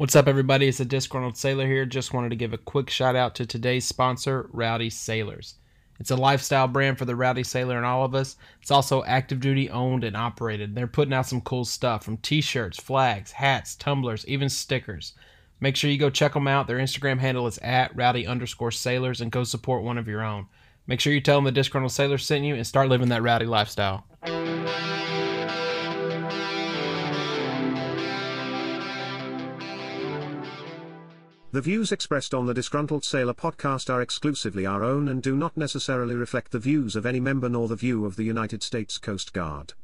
What's up, everybody? It's a disgruntled sailor here. Just wanted to give a quick shout out to today's sponsor, Rowdy Sailors. It's a lifestyle brand for the rowdy sailor and all of us. It's also active duty owned and operated. They're putting out some cool stuff from t shirts, flags, hats, tumblers, even stickers. Make sure you go check them out. Their Instagram handle is at rowdy underscore sailors and go support one of your own. Make sure you tell them the disgruntled sailor sent you and start living that rowdy lifestyle. The views expressed on the Disgruntled Sailor podcast are exclusively our own and do not necessarily reflect the views of any member nor the view of the United States Coast Guard.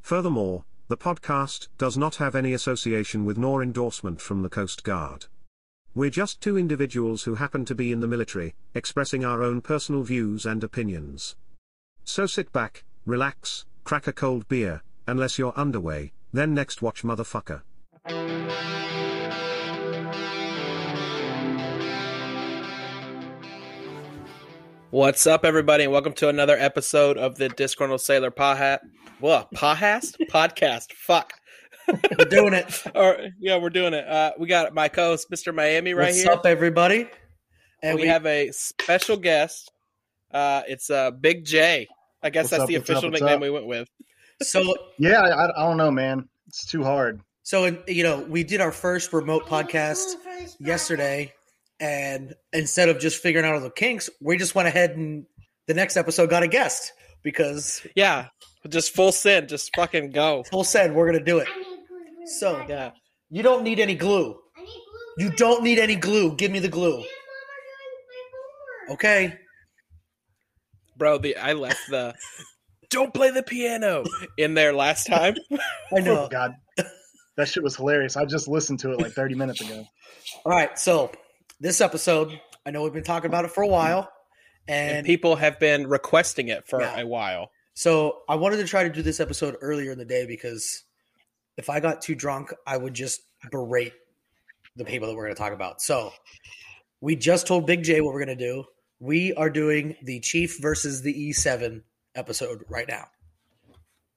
Furthermore, the podcast does not have any association with nor endorsement from the Coast Guard. We're just two individuals who happen to be in the military, expressing our own personal views and opinions. So sit back, relax, crack a cold beer, unless you're underway, then next watch motherfucker. What's up, everybody, and welcome to another episode of the Disgruntled Sailor Pahat. What podcast? podcast. Fuck. We're doing it. or yeah, we're doing it. Uh, we got my co-host, Mr. Miami, right What's here. What's up, everybody? And we, have a special guest. Uh, it's uh, Big J. I guess What's that's up, the what's up, official nickname up? we went with. so Yeah, I, I don't know, man. It's too hard. so you know we did our first remote podcast yesterday, and instead of just figuring out all the kinks, we just went ahead and the next episode got a guest because Yeah, just full send. Just fucking go. full said we're gonna do it. So Yeah. you don't need any glue. You don't need any glue. Give me the glue. Okay. Bro, the I left the don't play the piano in there last time. I oh, know. Oh, God. That shit was hilarious. I just listened to it like 30 minutes ago. All right. So this episode, I know we've been talking about it for a while, and and people have been requesting it for Yeah. a while. So I wanted to try to do this episode earlier in the day because if I got too drunk, I would just berate the people that we're going to talk about. So we just told Big J what we're going to do. We are doing the Chief versus the E7 episode right now.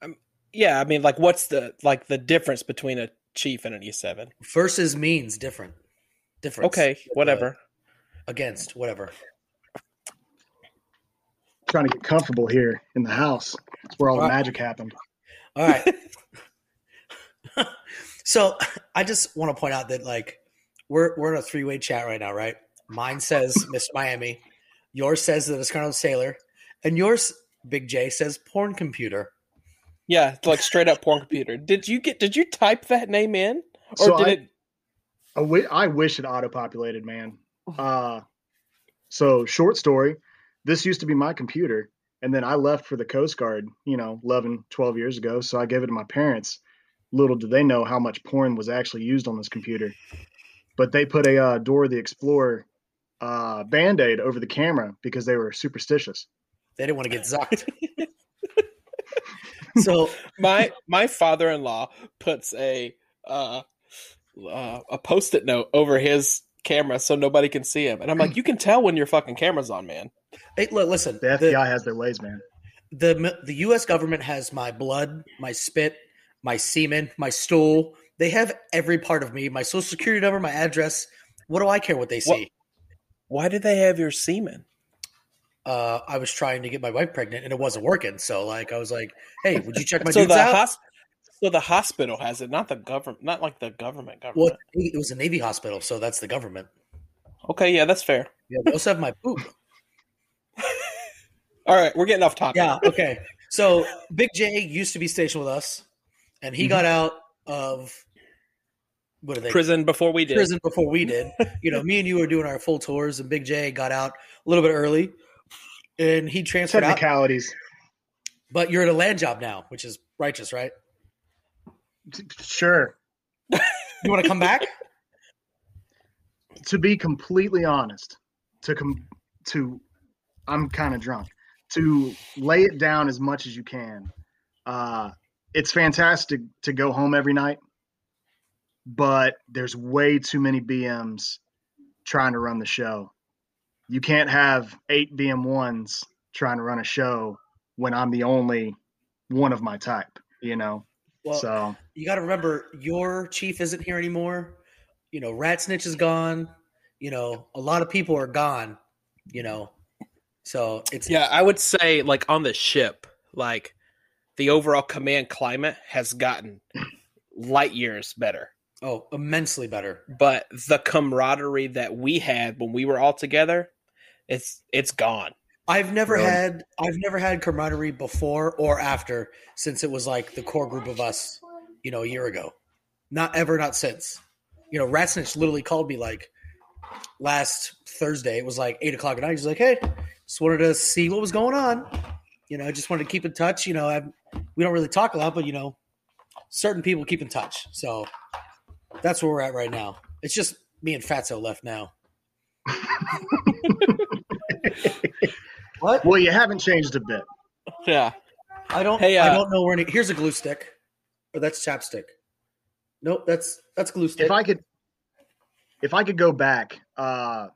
Um, yeah, I mean, like, what's the like the difference between a chief and an E seven? Versus means different. Different. Okay, uh, whatever. against, whatever. trying to get comfortable here in the house. It's where all the Right. magic happened. All right. so I just want to point out that like we're we're in a three way chat right now, right? Mine says Miss Miami, yours says the Disgruntled Sailor, and yours, Big J, says porn computer. Yeah, like straight up porn computer. Did you get? Did you type that name in, or So did I- it? I wish it auto populated, man. Uh, so, short story this used to be my computer, and then I left for the Coast Guard, you know, 11, 12 years ago. So, I gave it to my parents. Little did they know how much porn was actually used on this computer. But they put a uh, Dora the Explorer uh, band aid over the camera because they were superstitious. They didn't want to get zucked. so My my father in law puts a uh, uh, a post it note over his camera so nobody can see him, and I'm like, you can tell when your fucking camera's on, man. hey, look, listen, The FBI has their ways, man. the the the U.S. government has my blood, my spit, my semen, my stool. They have every part of me, my social security number, my address. What do I care what they see? What- Why did they have your semen? uh, I was trying to get my wife pregnant and it wasn't working. So like I was like, "Hey, would you check my so dudes the out?" hos- so the hospital has it, not the government, not like the government. well, Government. it was a Navy hospital, so that's the government. okay, yeah, that's fair. Yeah, they also have my poop. All right, we're getting off topic. Yeah, okay. So Big J used to be stationed with us, and he mm-hmm. got out of what are they prison before we did. prison before we did. You know, me and you were doing our full tours, and Big J got out a little bit early, and he transferred out. Technicalities. But you're at a land job now, which is righteous, right? Sure. You want to come back? to be completely honest, to com- to I'm kind of drunk. To lay it down as much as you can. Uh, it's fantastic to go home every night, but there's way too many BMs trying to run the show. You can't have eight BM1s trying to run a show when I'm the only one of my type, you know? Well, so you got to remember, your chief isn't here anymore. you know, Rat Snitch is gone. You know, a lot of people are gone. You know, so it's Yeah, I would say like on the ship, like the overall command climate has gotten light years better. oh immensely better. But the camaraderie that we had when we were all together, it's it's gone. I've never Really? had I've never had camaraderie before or after since it was like the core group of us, you know, a year ago. Not ever, not since. You know, Rat Snitch literally called me like last Thursday. It was like eight o'clock at night. He's like, "Hey, just wanted to see what was going on. You know, I just wanted to keep in touch. You know, i we don't really talk a lot, but you know, certain people keep in touch. So that's where we're at right now. It's just me and Fatso left now. what? Well, you haven't changed a bit. Yeah. I don't. Hey, I uh, don't know where any. Here's a glue stick. Or that's chapstick. Nope, that's that's glue stick. If I could, if I could go back, uh,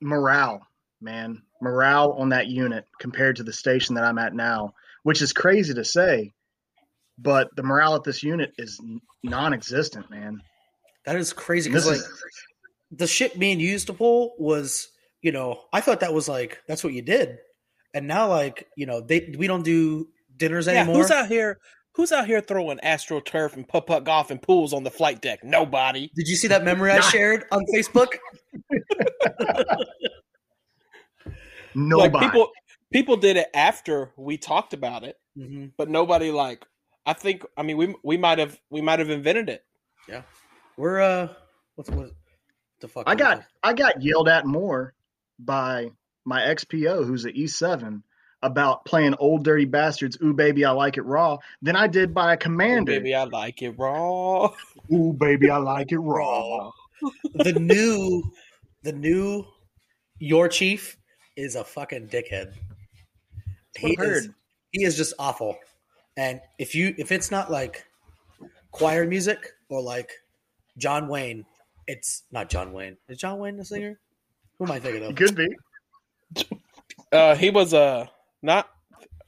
morale, man, morale on that unit compared to the station that I'm at now, which is crazy to say, but the morale at this unit is non-existent, man. that is crazy because like is the shit being and used to pull was, you know, I thought that was like that's what you did, and now like you know they we don't do dinners Yeah, anymore. who's out here who's out here throwing astroturf and putt putt golf and pools on the flight deck? Nobody. Did you see that memory I shared on Facebook? nobody. Like people people did it after we talked about it, hmm but nobody like I think I mean we we might have we might have invented it. Yeah, we're uh, what's what the fuck? I got? I got yelled at more by my XPO, who's an E7, about playing Ol' Dirty Bastards. Ooh baby, I like it raw. Than I did by a commander. baby, I like it raw. Ooh baby, I like it raw. the new the new your chief is a fucking dickhead. He is, he is just awful. And if you if it's not like choir music or like John Wayne, it's not John Wayne. Is John Wayne the singer? Who am I thinking It of? could be. Uh he was uh not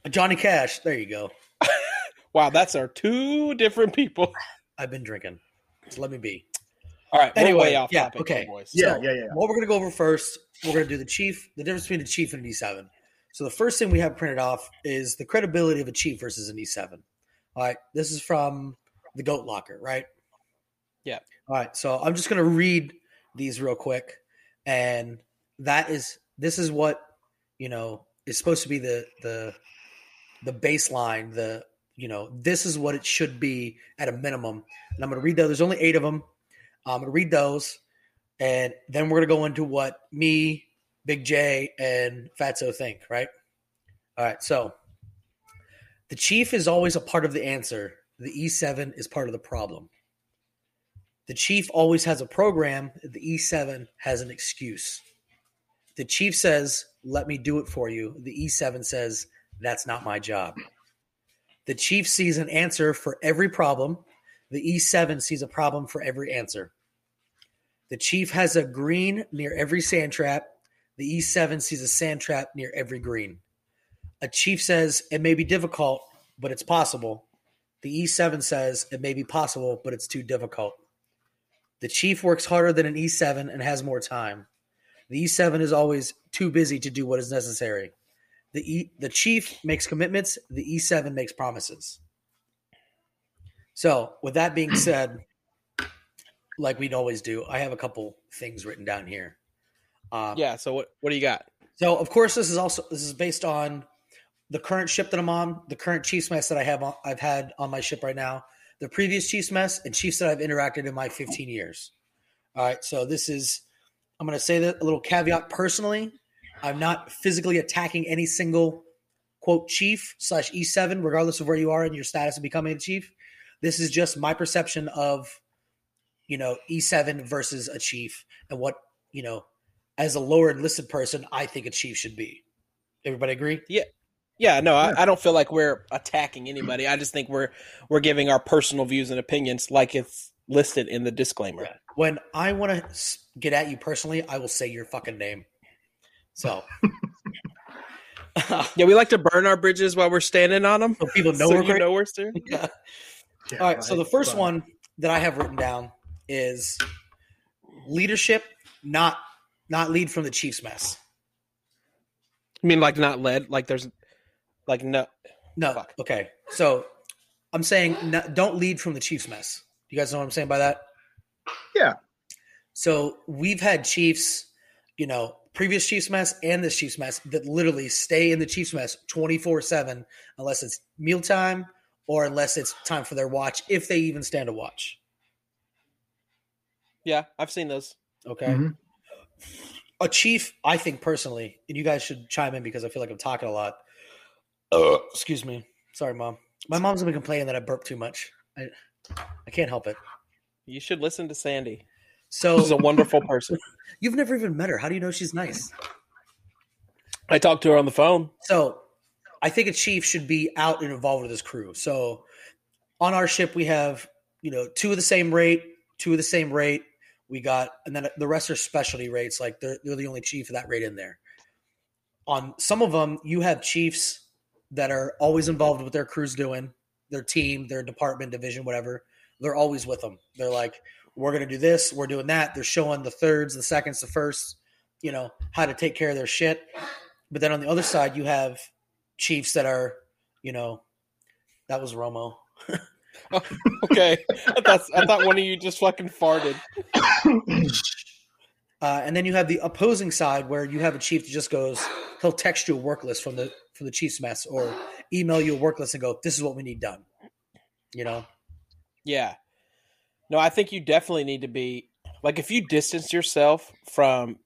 Johnny Cash. There you go. wow, that's our two different people. I've been drinking. So let me be. All right, Anyway, we're way off yeah, topic, okay. boys. Yeah, So, yeah, yeah. What we're gonna go over first, we're gonna do the chief, the difference between a chief and an E7. So the first thing we have printed off is the credibility of a chief versus an E7. All right, this is from the Goat Locker, right? Yeah. All right, so I'm just gonna read these real quick, and that is this is what you know is supposed to be the the the baseline. The you know this is what it should be at a minimum. And I'm gonna read those. There's only eight of them. Uh, I'm gonna read those, and then we're gonna go into what me, Big J, and Fatso think. Right. All right. So the chief is always a part of the answer. The E7 is part of the problem. The chief always has a program. The E7 has an excuse. The chief says, Let me do it for you. The E7 says, That's not my job. The chief sees an answer for every problem. The E7 sees a problem for every answer. The chief has a green near every sand trap. The E7 sees a sand trap near every green. A chief says, It may be difficult, but it's possible. The E7 says, It may be possible, but it's too difficult. The chief works harder than an E7 and has more time. The E7 is always too busy to do what is necessary. The e, the chief makes commitments, the E7 makes promises. So, with that being said, like we'd always do, I have a couple things written down here. Uh, Yeah, so what what do you got? so of course this is also this is based on the current ship that I'm on, the current Chiefs mess that I have on, I've had on my ship right now, the previous Chiefs mess, and Chiefs that I've interacted in my 15 years. All right, so this is I'm going to say that a little caveat personally. I'm not physically attacking any single quote chief slash E7, regardless of where you are and your status of becoming a chief. This is just my perception of you know E7 versus a chief and what you know as a lower enlisted person, I think a chief should be. Everybody agree? Yeah. Yeah, no, I, I don't feel like we're attacking anybody. I just think we're we're giving our personal views and opinions like it's listed in the disclaimer. When I want to get at you personally, I will say your fucking name. So, so Yeah, we like to burn our bridges while we're standing on them. So people know so we're you great. know we're still. Yeah. Yeah, All right. So the first Fine. one that I have written down is leadership, not not lead from the Chiefs mess. I mean, like not led. Like there's, like no. No, Fuck. okay. So I'm saying no, don't lead from the Chiefs mess. You guys know what I'm saying by that? Yeah. So we've had Chiefs, you know, previous Chiefs mess and this Chiefs mess that literally stay in the Chiefs mess 24 7 unless it's mealtime or unless it's time for their watch, if they even stand a watch. Yeah, I've seen those. Okay. Mhm. A chief, I think personally, and you guys should chime in because I feel like I'm talking a lot. Uh, excuse me. Sorry, mom. My mom's been complaining that I burp too much. I, I can't help it. You should listen to Sandy. So She's a wonderful person. you've never even met her. How do you know she's nice? I talked to her on the phone. So I think a chief should be out and involved with his crew. So on our ship, we have, you know, two of the same rate, two of the same rate. We got, and then the rest are specialty rates. Like they're, they're the only chief of that rate in there. On some of them, you have chiefs that are always involved with their crews doing their team, their department, division, whatever. They're always with them. They're like, we're going to do this, we're doing that. They're showing the thirds, the seconds, the firsts, you know, how to take care of their shit. But then on the other side, you have chiefs that are, you know, that was Romo. Okay, I thought, I thought one of you just fucking farted. Uh, and then you have the opposing side where you have a chief that just goes, he'll text you a work list from the from the chief's mess or email you a work list and go, this is what we need done. You know, Yeah. No, I think you definitely need to be like if you distance yourself from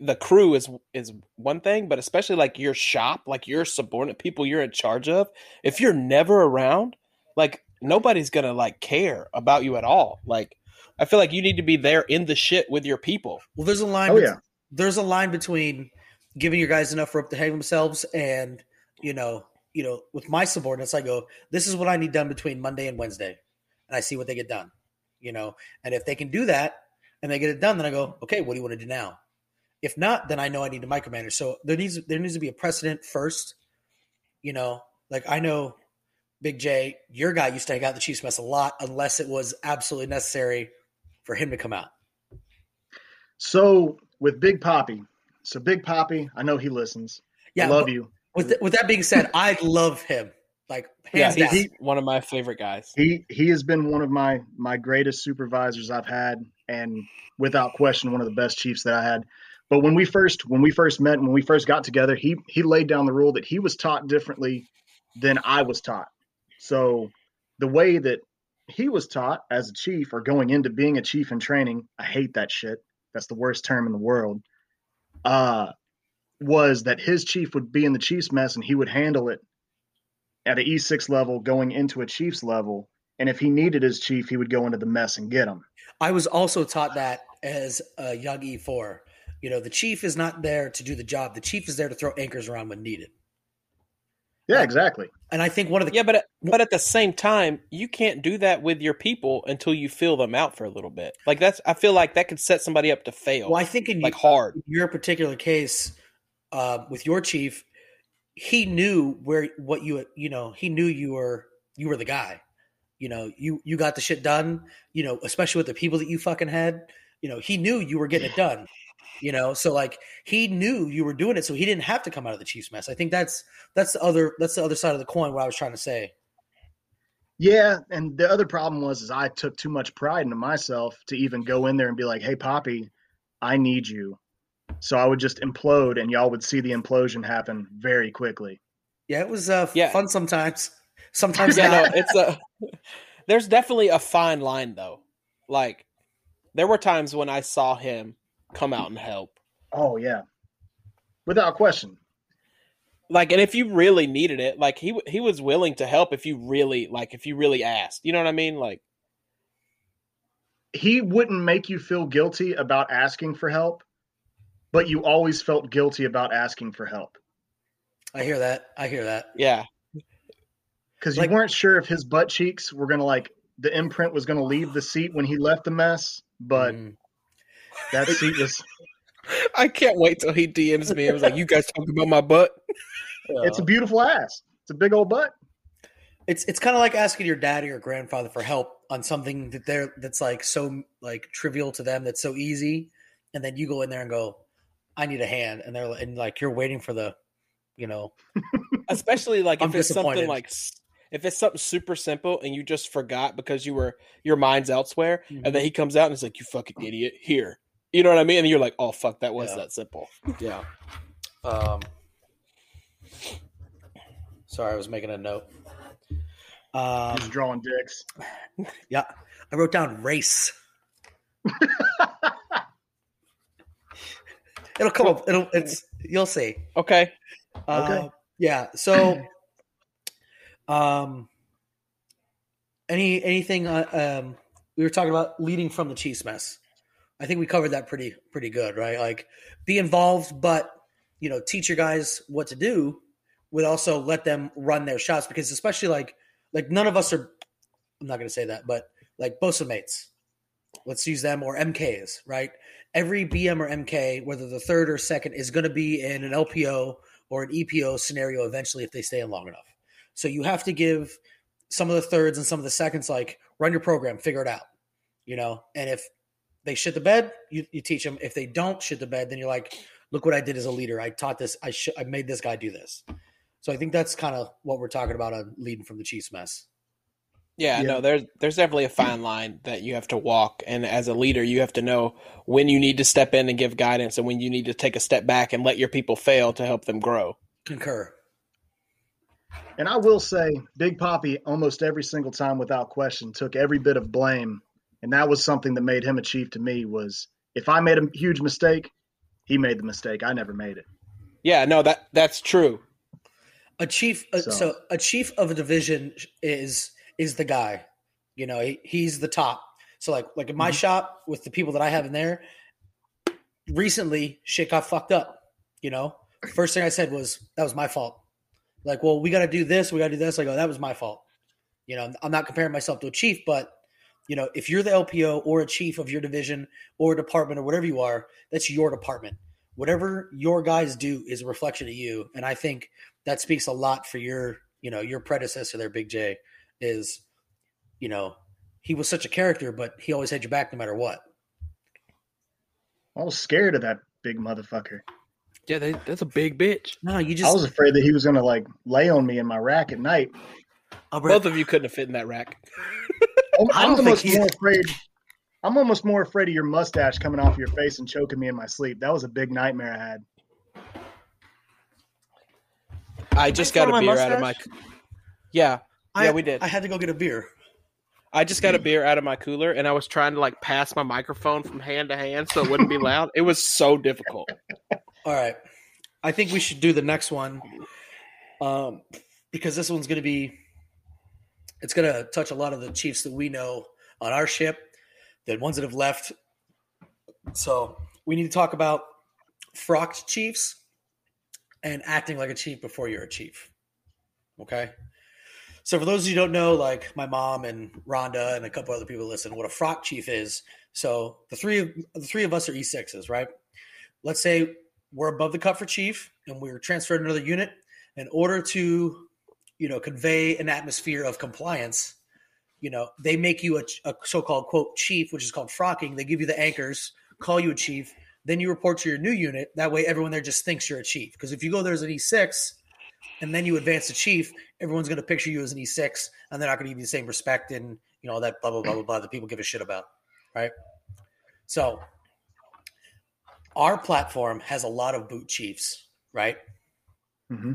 the crew is is one thing, but especially like your shop, like your subordinate people you're in charge of, if you're never around, like nobody's gonna like care about you at all. Like I feel like you need to be there in the shit with your people. well, there's a line. Oh, bet- yeah. there's a line between giving your guys enough rope to hang themselves and you know, you know, with my subordinates, I go, this is what I need done between Monday and Wednesday, and I see what they get done. You know, and if they can do that and they get it done, then I go, okay, what do you want to do now? If not, then I know I need to micromanage. So there needs there needs to be a precedent first. You know, like I know Big J, your guy used to hang out the Chiefs mess a lot, unless it was absolutely necessary for him to come out. So with Big Poppy, so Big Poppy, I know he listens. Yeah, I love but you. With th- with that being said, I love him. Like Yeah, hands down. he's one of my favorite guys. He he has been one of my my greatest supervisors I've had, and without question, one of the best chiefs that I had. But when we first when we first met, when we first got together, he he laid down the rule that he was taught differently than I was taught. So the way that he was taught as a chief or going into being a chief in training, I hate that shit. That's the worst term in the world. Uh, was that his chief would be in the chief's mess and he would handle it at an E6 level going into a chief's level. And if he needed his chief, he would go into the mess and get him. I was also taught that as a young E4. You know, the chief is not there to do the job. The chief is there to throw anchors around when needed. Yeah, exactly. And I think one of the Yeah, but at, but at the same time, you can't do that with your people until you feel them out for a little bit. Like that's, I feel like that could set somebody up to fail, well, I think in like hard. your particular case uh, with your chief, he knew where what you you know he knew you were you were the guy. You know, you you got the shit done. You know, especially with the people that you fucking had. You know, he knew you were getting it done. You know, so like he knew you were doing it, so he didn't have to come out of the Chiefs mess. I think that's that's the other that's the other side of the coin. What I was trying to say. Yeah, and the other problem was is I took too much pride into myself to even go in there and be like, "Hey, Poppy, I need you." So I would just implode, and y'all would see the implosion happen very quickly. Yeah, it was uh, Yeah. fun sometimes. Sometimes Yeah, no, it's a. There's definitely a fine line though. Like, there were times when I saw him come out and help. Oh yeah, without question. Like, and if you really needed it, like he he was willing to help if you really like if you really asked. You know what I mean? Like, He wouldn't make you feel guilty about asking for help, but you always felt guilty about asking for help I hear that. I hear that. yeah, because Like- you weren't sure if his butt cheeks were gonna like the imprint was gonna leave the seat when he left the mess, but Mm. that seat was. I can't wait till he DMs me. I was like, "You guys talking about my butt?" It's a beautiful ass. It's a big old butt. It's it's kind of like asking your dad or your grandfather for help on something that they're that's like so like trivial to them that's so easy, and then you go in there and go, "I need a hand," and they're and like you're waiting for the, you know, especially like if it's something like if it's something super simple and you just forgot because you were your mind's elsewhere, Mhm. and then he comes out and he's like, "You fucking idiot!" Here, you know what I mean? And you're like, "Oh fuck, that was Yeah. that simple." yeah. Um, sorry, I was making a note. Um, Just drawing dicks. yeah, I wrote down race. It'll come up. It'll. It's. You'll see. Okay, Uh, Okay. yeah. So, um, any anything? Uh, um, we were talking about leading from the Chiefs mess. I think we covered that pretty pretty good, right? Like, be involved, but you know, teach your guys what to do. Would also let them run their shots because, especially like like none of us are. I'm not going to say that, but like Bosa mates, let's use them or MKs, right? Every BM or MK, whether the third or second, is going to be in an LPO or an EPO scenario eventually if they stay in long enough. So you have to give some of the thirds and some of the seconds like run your program, figure it out, you know. And if they shit the bed, you, you teach them. If they don't shit the bed, then you're like, look what I did as a leader. I taught this. I sh- I made this guy do this. So I think that's kind of what we're talking about on leading from the Chiefs mess. Yeah, Yeah. no, there's there's definitely a fine line that you have to walk, and as a leader, you have to know when you need to step in and give guidance, and when you need to take a step back and let your people fail to help them grow. Concur. And I will say, Big Poppy, almost every single time without question, took every bit of blame. And that was something that made him a chief to me was if I made a huge mistake, he made the mistake. I never made it. Yeah, no, that that's true. A chief, uh, so. So- a chief of a division is is the guy. You know, he, he's the top. So like like in my Mhm. shop with the people that I have in there, recently shit got fucked up. You know, first thing I said was that was my fault. Like, well, we got to do this, we got to do this. I go, that was my fault. You know, I'm not comparing myself to a chief, but you know, if you're the LPO or a chief of your division or department or whatever you are, that's your department. Whatever your guys do is a reflection of you, and I think that speaks a lot for your, you know, your predecessor there, Big J, is, you know, he was such a character, but he always had your back no matter what. I was scared of that big motherfucker. Yeah, they, that's a big bitch. No, you just. I was afraid that he was going to like lay on me in my rack at night. I'll Both of you couldn't have fit in that rack. I'm, I I'm don't think almost more afraid. I'm almost more afraid of your mustache coming off your face and choking me in my sleep. That was a big nightmare I had. I just I got a throw my beer out of my. Yeah, I, yeah, we did. I had to go get a beer. I just got a beer out of my cooler, and I was trying to like pass my microphone from hand to hand so it wouldn't be loud. It was so difficult. All right. I think we should do the next one. Um, because this one's going to be, it's going to touch a lot of the Chiefs that we know on our ship, the ones that have left. So we need to talk about frocked Chiefs and acting like a chief before you're a chief. Okay. So for those of you who don't know, like my mom and Rhonda and a couple other people listen, what a frock chief is. So the three of the three of us are E6s, right? Let's say we're above the cut for chief and we're transferred to another unit. In order to you know convey an atmosphere of compliance you know they make you a, a so-called quote chief which is called frocking. They give you the anchors call you a chief. Then you report to your new unit. That way everyone there just thinks you're a chief. Because if you go there as an e6 and then you advance to chief everyone's going to picture you as an e6 and they're not going to give you the same respect and you know all that blah blah blah blah blah that people give a shit about right so our platform has a lot of boot chiefs right hmm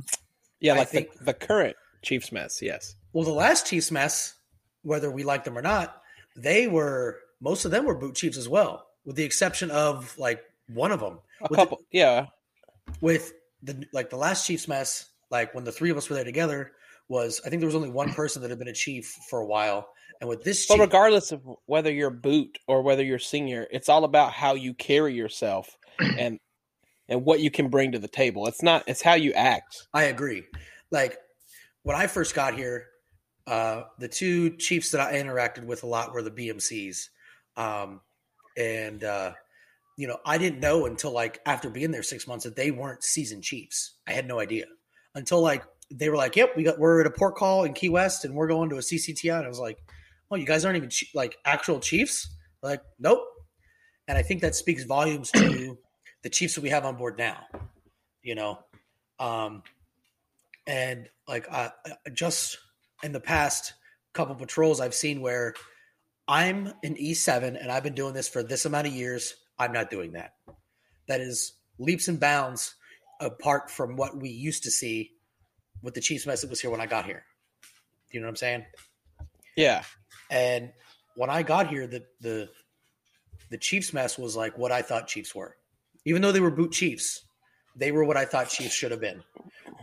Yeah, I like think- the, the current Chiefs mess. Yes. Well, the last Chiefs mess, whether we like them or not, they were most of them were boot chiefs as well, with the exception of like one of them. A With couple. yeah. With the like the last Chiefs mess, like when the three of us were there together, was I think there was only one person that had been a chief for a while, and with this But chief, regardless of whether you're boot or whether you're senior, it's all about how you carry yourself and and what you can bring to the table. It's not. It's how you act. I agree. Like when I first got here, uh, the two chiefs that I interacted with a lot were the BMCs, um, and uh, you know I didn't know until like after being there six months that they weren't seasoned chiefs. I had no idea until like they were like, "Yep, we got we're at a port call in Key West, and we're going to a CCTI." And I was like, "Oh, you guys aren't even like actual Chiefs?" Like, nope. And I think that speaks volumes to the Chiefs that we have on board now. You know, um, and like uh, just in the past couple patrols, I've seen where I'm an E7 and I've been doing this for this amount of years. I'm not doing that. That is leaps and bounds apart from what we used to see with the Chiefs mess that was here when I got here. You know what I'm saying? Yeah. And when I got here, the the the Chiefs mess was like what I thought Chiefs were. Even though they were boot Chiefs, they were what I thought Chiefs should have been.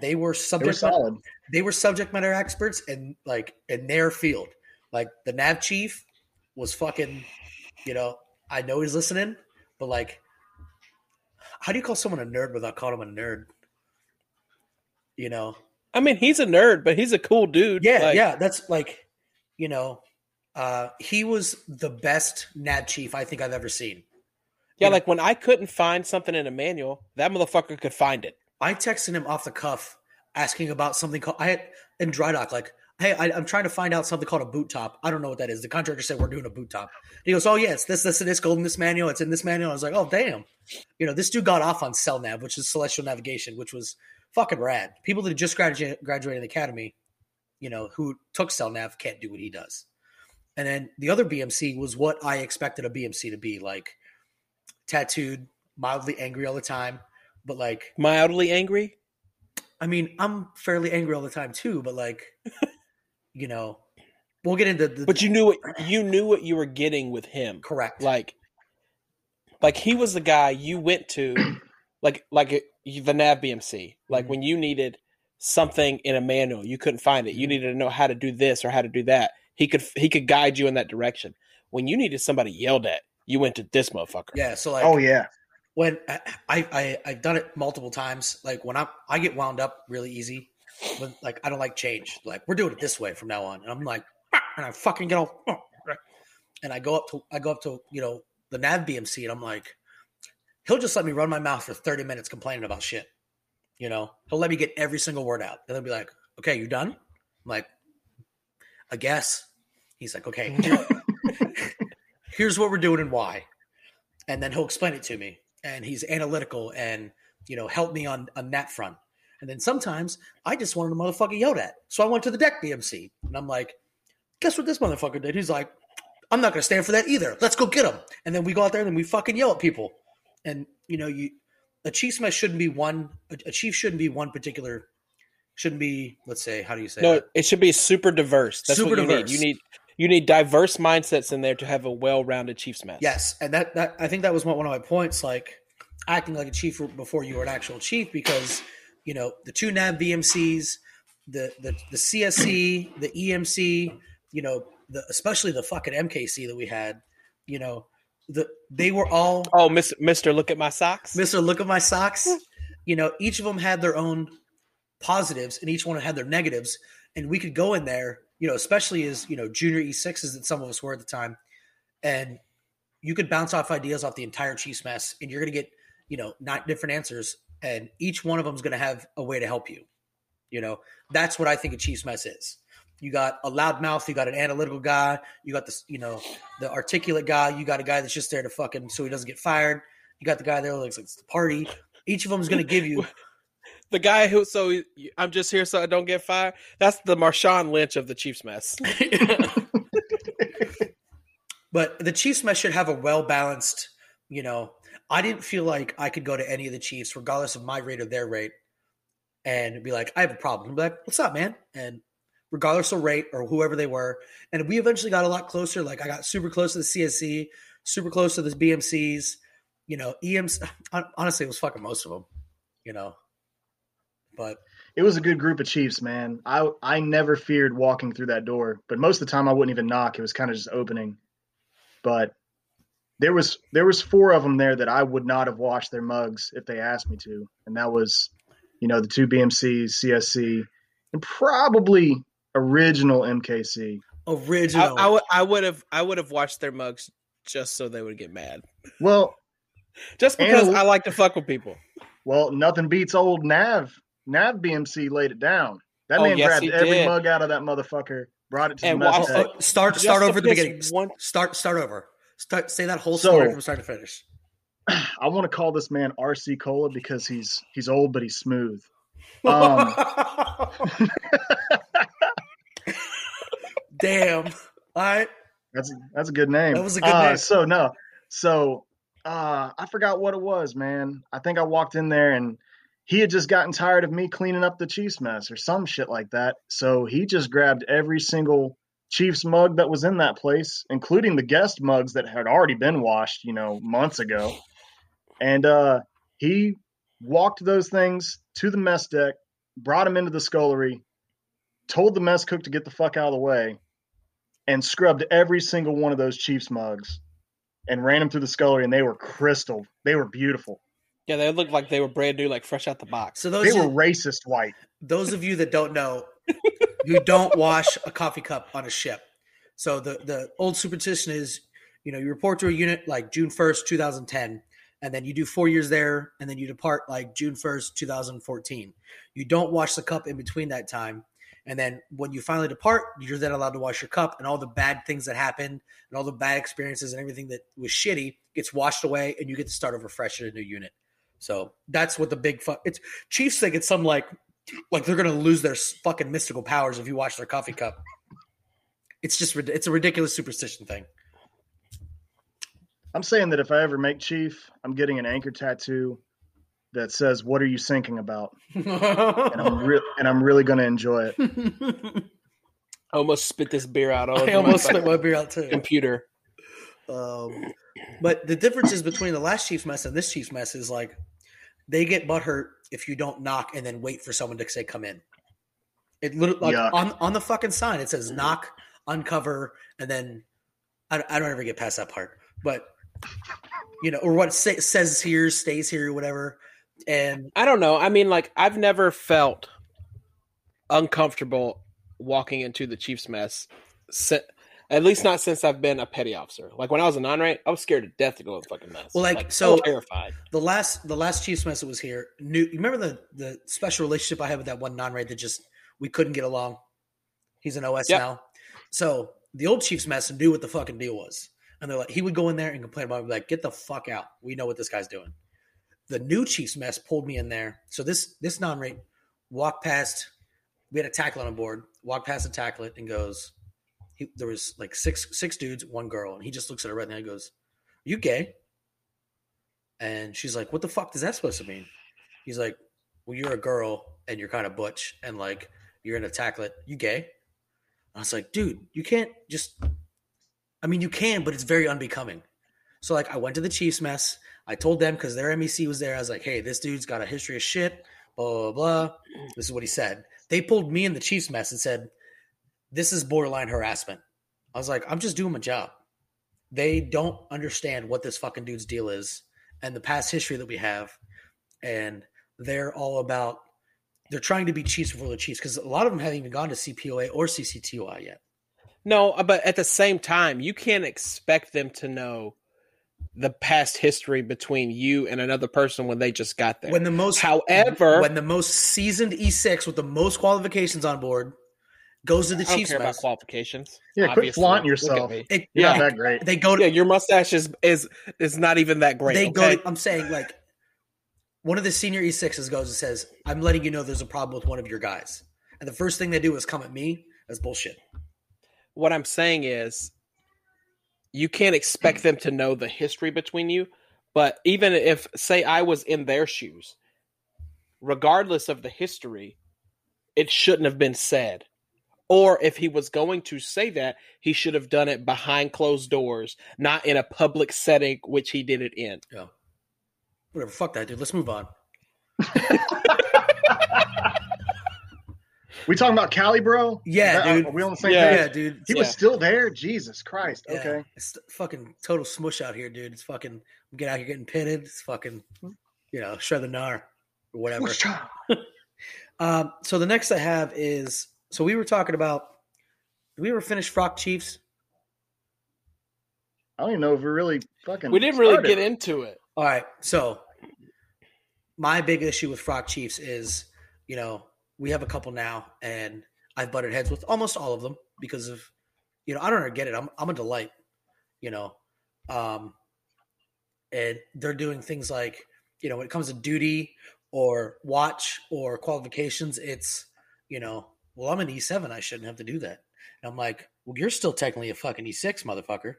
They were They were subject solid. they were subject matter experts and like in their field. Like the Nav chief was fucking, you know, I know he's listening, but like how do you call someone a nerd without calling him a nerd? You know? I mean, he's a nerd, but he's a cool dude. Yeah, Like, yeah. That's like, you know, uh he was the best Nav chief I think I've ever seen. Yeah, Yeah. like when I couldn't find something in a manual, that motherfucker could find it. I texted him off the cuff asking about something called I had in dry dock like, hey, I, I'm trying to find out something called a boot top. I don't know what that is. The contractor said we're doing a boot top. He goes, oh yeah, it's this, this, and this. Go in this manual. It's in this manual. I was like, oh damn. You know, this dude got off on CelNav, which is Celestial Navigation, which was fucking rad. People that just graduated graduated the academy, you know, who took CelNav can't do what he does. And then the other BMC was what I expected a BMC to be like, tattooed, mildly angry all the time, but like Mildly angry. I mean, I'm fairly angry all the time too, but like, you know, we'll get into the But you knew what you knew what you were getting with him. correct. Like, like he was the guy you went to, like like the Nav BMC. Like Mhm. when you needed something in a manual, you couldn't find it. You Mhm. needed to know how to do this or how to do that. He could he could guide you in that direction. When you needed somebody yelled at, you went to this motherfucker. yeah. So like, Oh yeah. when I, I I I've done it multiple times. Like when I I get wound up really easy. When like I don't like change. Like we're doing it this way from now on, and I'm like, "Ah," and I fucking get all, "Oh," right. and I go up to I go up to you know the Nav BMC, and I'm like, he'll just let me run my mouth for 30 minutes complaining about shit. You know, he'll let me get every single word out, and he'll be like, okay, you done? I'm like, I guess. He's like, okay, here's what we're doing and why. And then he'll explain it to me. And he's analytical and, you know, help me on, on that front. And then sometimes I just wanted a motherfucker yelled at. So I went to the deck BMC and I'm like, guess what this motherfucker did? He's like, I'm not going to stand for that either. Let's go get him. And then we go out there and we fucking yell at people. And, you know, you, a chief mess shouldn't be one, a, a chief shouldn't be one particular, shouldn't be, let's say, how do you say No, that? it should be super diverse. That's Super what you diverse. need. You need you need diverse mindsets in there to have a well-rounded Chiefs mess. Yes, and that that I think that was one of my points, like acting like a chief before you were an actual chief, because you know the two nav BMCs, the the the CSC, the EMC, you know, the especially the fucking MKC that we had, you know, the they were all Oh, Mister, look at my socks. Mister, look at my socks. You know, each of them had their own positives, and each one had their negatives. And we could go in there, you know, especially as you know junior E sixes that some of us were at the time, and you could bounce off ideas off the entire Chiefs mess, and you're going to get you know nine different answers, and each one of them is going to have a way to help you. You know, that's what I think a Chiefs mess is. You got a loudmouth, you got an analytical guy, you got this, you know, the articulate guy, you got a guy that's just there to fucking so he doesn't get fired. You got the guy there who looks like it's the party. Each of them is going to give you The guy who so I'm just here so I don't get fired. That's the Marshawn Lynch of the Chiefs mess. but the Chiefs mess should have a well balanced, you know. I didn't feel like I could go to any of the Chiefs, regardless of my rate or their rate, and be like, I have a problem. Be like, what's up, man? And regardless of rate or whoever they were. And we eventually got a lot closer. Like I got super close to the CSC, super close to the BMCs, you know, EMs. Honestly, it was fucking most of them, you know. But It was a good group of Chiefs, man. I I never feared walking through that door, but most of the time I wouldn't even knock. It was kind of just opening. But there was there was four of them there that I would not have washed their mugs if they asked me to, and that was, you know, the two BMCs, CSC, and probably original MKC. Original, I would have I would have watched their mugs just so they would get mad. Well, Just because And- I like to fuck with people. well, nothing beats old Nav. Nav BMC laid it down. That Oh, man yes, grabbed every did. mug out of that motherfucker, brought it to And the mess watched deck. Start Just start to over the beginning. one- Start start over. Start say that whole So- story from start to finish. I want to call this man RC Cola because he's he's old but he's smooth. Um, Damn. All right. That's that's a good name. That was a good Uh, name. So no, so uh, I forgot what it was, man. I think I walked in there and he had just gotten tired of me cleaning up the Chiefs mess or some shit like that. So he just grabbed every single Chiefs mug that was in that place, including the guest mugs that had already been washed, you know, months ago. And uh, he walked those things to the mess deck, brought them into the scullery, told the mess cook to get the fuck out of the way, and scrubbed every single one of those Chiefs mugs and ran them through the scullery, and they were crystal. They were beautiful. Yeah, they looked like they were brand new, like fresh out the box. So those They those were racist white. those of you that don't know, you don't wash a coffee cup on a ship. So the the old superstition is, you know, you report to a unit like June first, two thousand ten, and then you do four years there, and then you depart like June first, two thousand fourteen. You don't wash the cup in between that time, and then when you finally depart, you're then allowed to wash your cup, and all the bad things that happened, and all the bad experiences, and everything that was shitty gets washed away, and you get to start over fresh in a new unit. So that's what the big fuck. It's Chiefs think it's some like like they're gonna lose their fucking mystical powers if you wash their coffee cup. It's just it's a ridiculous superstition thing. I'm saying that if I ever make chief, I'm getting an anchor tattoo that says "What are you thinking about?" and I'm real and I'm really going to enjoy it. I almost spit this beer out all I almost spit my beer out too. computer. Um, but the differences between the last Chiefs mess and this Chiefs mess is like they get butthurt if you don't knock and then wait for someone to say come in. It literally like on on the fucking sign it says mm-hmm. knock, uncover, and then I, I don't ever get past that part. But you know, or what say, says here stays here, or whatever. And I don't know. I mean, like I've never felt uncomfortable walking into the Chiefs mess. At least not since I've been a petty officer. Like when I was a non-rate, I was scared to death to go the fucking mess. Well, like, so- terrified. the last the last Chiefs mess that was here, knew you remember the the special relationship I had with that one non-rate that just we couldn't get along. He's an OS Yep. now. So the old Chiefs mess knew what the fucking deal was. And they're like, he would go in there and complain about it, like, get the fuck out. We know what this guy's doing. The new Chiefs mess pulled me in there. So this this non-rate walked past, we had a tackle on board, walked past the tackle it and goes, he, there was like six six dudes, one girl, and he just looks at her right now and goes, Are you gay? And she's like, What the fuck does that supposed to mean? He's like, Well, you're a girl and you're kind of butch and like you're gonna tackle. You gay? And I was like, dude, you can't just I mean you can, but it's very unbecoming. So like I went to the Chiefs mess. I told them because their MEC was there. I was like, hey, this dude's got a history of shit, blah, blah, blah. This is what he said. They pulled me in the Chiefs mess and said, This is borderline harassment. I was like, I'm just doing my job. They don't understand what this fucking dude's deal is and the past history that we have. And they're all about they're trying to be Chiefs before the Chiefs because a lot of them haven't even gone to CPOA or CCTI yet. No, uh, but at the same time, you can't expect them to know the past history between you and another person when they just got there. When the most However, when the most seasoned E6 with the most qualifications on board goes to the I don't Chiefs care about mess, qualifications. Yeah, quit obviously. flaunting Look at yourself. me. it- You're Yeah. not that great. they go to Yeah, your mustache is is is not even that great. they okay? go to, I'm saying like one of the senior E6s goes and says, I'm letting you know there's a problem with one of your guys. And the first thing they do is come at me. That's bullshit. what I'm saying is you can't expect them to know the history between you, but even if say I was in their shoes, regardless of the history, it shouldn't have been said. Or if he was going to say that, he should have done it behind closed doors, not in a public setting, which he did it in. Yeah. Whatever. Fuck that, dude. Let's move on. We talking about Cali, bro? Yeah, Is that- dude. Are we on the same Yeah. Yeah, dude. He Yeah. was still there. Jesus Christ. Yeah. Okay. It's fucking total smush out here, dude. It's fucking get out here getting pitted. It's fucking you know, shred the gnar or whatever. Um, so the next I have is so we were talking about did we ever finish Frock Chiefs? I don't even know if we really fucking. We didn't really started. get into it. All right. So my big issue with Frock Chiefs is, you know, we have a couple now, and I've butted heads with almost all of them because of, you know, I don't get it. I'm I'm a delight, you know, um, and they're doing things like, you know, when it comes to duty or watch or qualifications, it's, you know, well, I'm an E7, I shouldn't have to do that. And I'm like, well, you're still technically a fucking E6, motherfucker,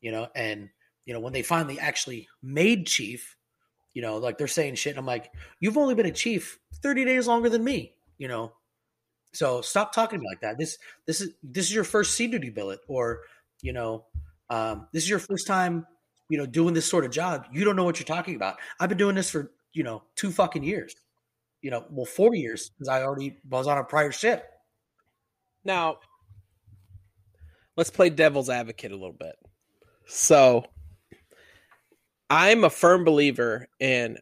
you know, and you know when they finally actually made chief you know like they're saying shit and i'm like you've only been a chief 30 days longer than me you know. So stop talking to me like that. This this is this is your first sea duty billet or you know um, this is your first time you know doing this sort of job. You don't know what you're talking about. I've been doing this for you know two fucking years you know well four years because i already was on a prior ship Now, let's play devil's advocate a little bit. So, I'm a firm believer in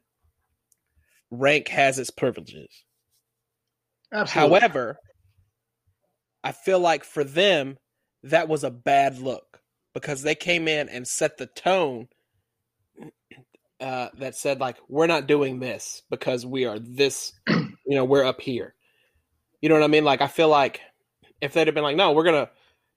rank has its privileges. Absolutely. However, I feel like for them, that was a bad look because they came in and set the tone uh, that said, like, we're not doing this because we are this, you know, we're up here. You know what I mean? Like, I feel like if they'd have been like, no, we're going to,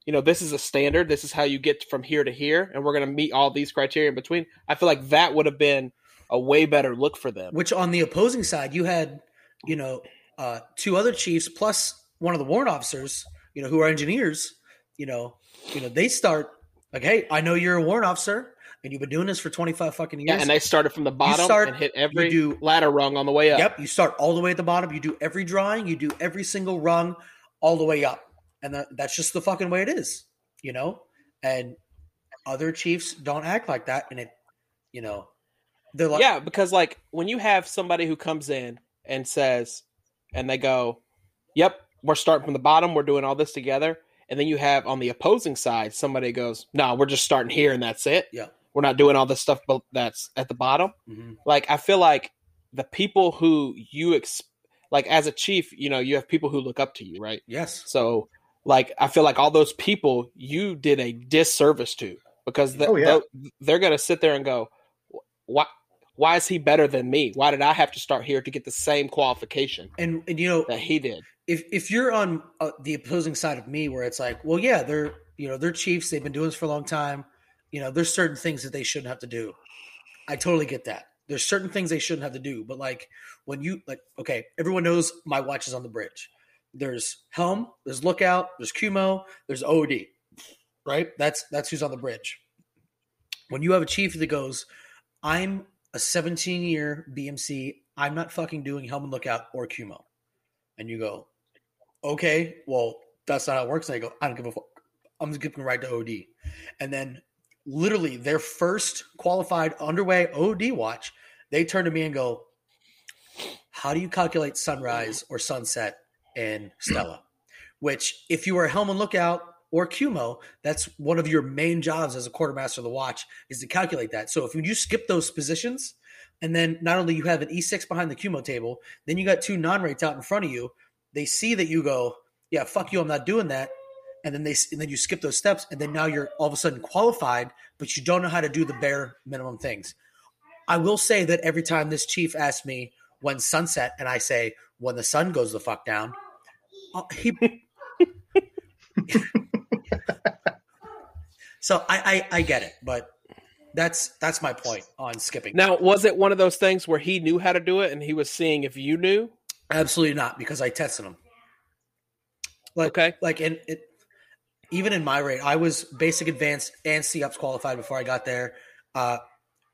you know, this is a standard. This is how you get from here to here, and we're going to meet all these criteria in between. I feel like that would have been a way better look for them. Which on the opposing side, you had, you know, uh, two other chiefs plus one of the warrant officers, you know, who are engineers. You know, you know, they start like, hey, I know you're a warrant officer and you've been doing this for 25 fucking years. Yeah, and I started from the bottom start- and hit every you do- ladder rung on the way up. Yep, you start all the way at the bottom. You do every drawing. You do every single rung, all the way up, and that, that's just the fucking way it is, you know. And other chiefs don't act like that, and it, you know, they're like, yeah, because like when you have somebody who comes in and says, and they go, "Yep, we're starting from the bottom. We're doing all this together," and then you have on the opposing side somebody goes, "No, we're just starting here and that's it. yeah, We're not doing all this stuff but that's at the bottom." mhm. Like I feel like the people who you ex- like as a chief, you know, you have people who look up to you, right? yes, So, like, I feel like all those people you did a disservice to because the, Oh, yeah. the- they're going to sit there and go, "Why? Why is he better than me? Why did I have to start here to get the same qualification and and you know, that he did?" if if you're on uh, the opposing side of me, where it's like, well, yeah, they're you know they're chiefs, they've been doing this for a long time. You know, there's certain things that they shouldn't have to do. I totally get that. There's certain things they shouldn't have to do, but like when you like, okay, everyone knows my watch is on the bridge. There's helm, there's lookout, there's QMO, there's OD, right? That's that's who's on the bridge. When you have a chief that goes, I'm a 17 year BMC, I'm not fucking doing helm and lookout or QMO, and you go, okay, well, that's not how it works. And I go, I don't give a fuck. I'm skipping right to OD. And then literally their first qualified underway OD watch, they turn to me and go, How do you calculate sunrise or sunset in Stella? Which, if you are a helm and lookout or QMO, that's one of your main jobs as a quartermaster of the watch is to calculate that. So if you skip those positions, and then not only you have an E6 behind the QMO table, then you got two non-rates out in front of you. They see that you go, yeah, fuck you, I'm not doing that, and then they and then you skip those steps, and then now you're all of a sudden qualified, but you don't know how to do the bare minimum things. I will say that every time this chief asks me when sunset, and I say when the sun goes the fuck down, uh, he. so I, I I get it, but that's that's my point on skipping. Now, was it one of those things where he knew how to do it and he was seeing if you knew? Absolutely not, because I tested him Like, Okay. like in it, even in my rate, I was basic, advanced, and C ups qualified before I got there. Uh,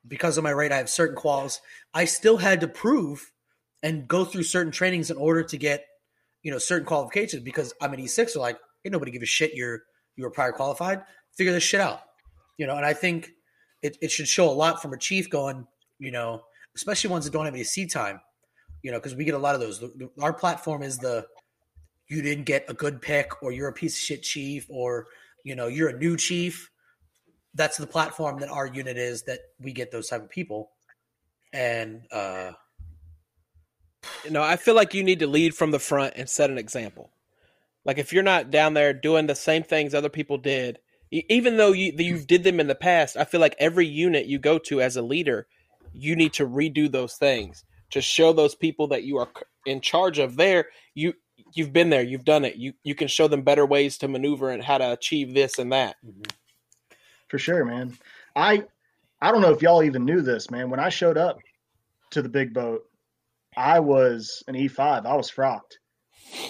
because of my rate, I have certain quals. I still had to prove and go through certain trainings in order to get, you know, certain qualifications. Because I'm an E6, so like, ain't nobody give a shit. You're you were prior qualified. Figure this shit out, you know. And I think it, it should show a lot from a chief going, you know, especially ones that don't have any seat time you know, because we get a lot of those. Our platform is the you didn't get a good pick, or you're a piece of shit chief, or you know, you're a new chief. That's the platform that our unit is. That we get those type of people, and uh, You know, I feel like you need to lead from the front and set an example. Like if you're not down there doing the same things other people did, even though you you did them in the past, I feel like every unit you go to as a leader, you need to redo those things. to show those people that you are in charge of there you you've been there you've done it you you can show them better ways to maneuver and how to achieve this and that mm-hmm. for sure, man. I I don't know if y'all even knew this, man. When I showed up to the big boat, I was an E5. I was frocked.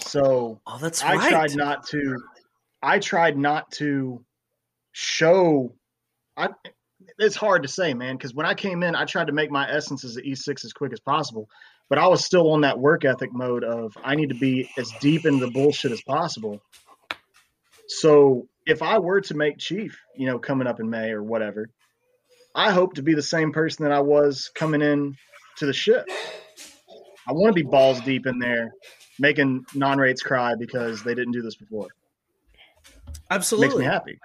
So Oh, that's I right. tried not to I tried not to show I it's hard to say, man, because when I came in, I tried to make my essence as an E6 as quick as possible. But I was still on that work ethic mode of I need to be as deep into the bullshit as possible. So if I were to make chief, you know, coming up in May or whatever, I hope to be the same person that I was coming in to the ship. I want to be balls deep in there, making non-rates cry because they didn't do this before. Absolutely. Makes me happy.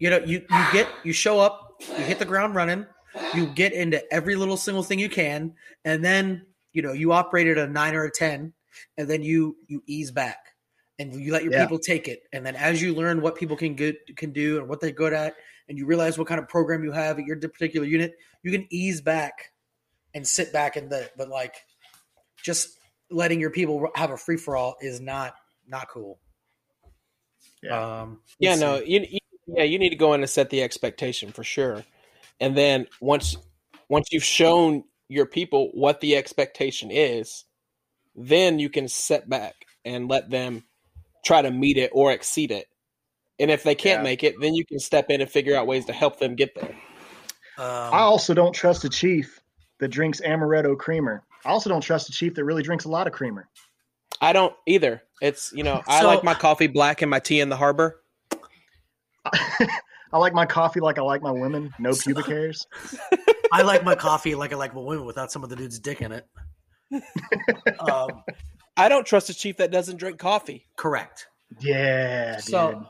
You know, you you get you show up, you hit the ground running, you get into every little single thing you can, and then you know you operate at a nine or a ten, and then you you ease back and you let your Yeah. people take it, and then as you learn what people can get can do and what they're good at, and you realize what kind of program you have at your particular unit, you can ease back and sit back in the but like just letting your people have a free for all is not not cool. Yeah. Um, yeah let's no you, you yeah you need to go in and set the expectation for sure and then once once you've shown your people what the expectation is then you can set back and let them try to meet it or exceed it and if they can't Yeah. make it then you can step in and figure out ways to help them get there Um, I also don't trust a chief that drinks amaretto creamer. I also don't trust a chief that really drinks a lot of creamer. i don't either it's you know i So- like my coffee black and my tea in the harbor I like my coffee like I like my women. No pubic hairs. I like my coffee like I like my women without some of the dude's dick in it. um, i don't trust a chief that doesn't drink coffee correct. Yeah, So dude.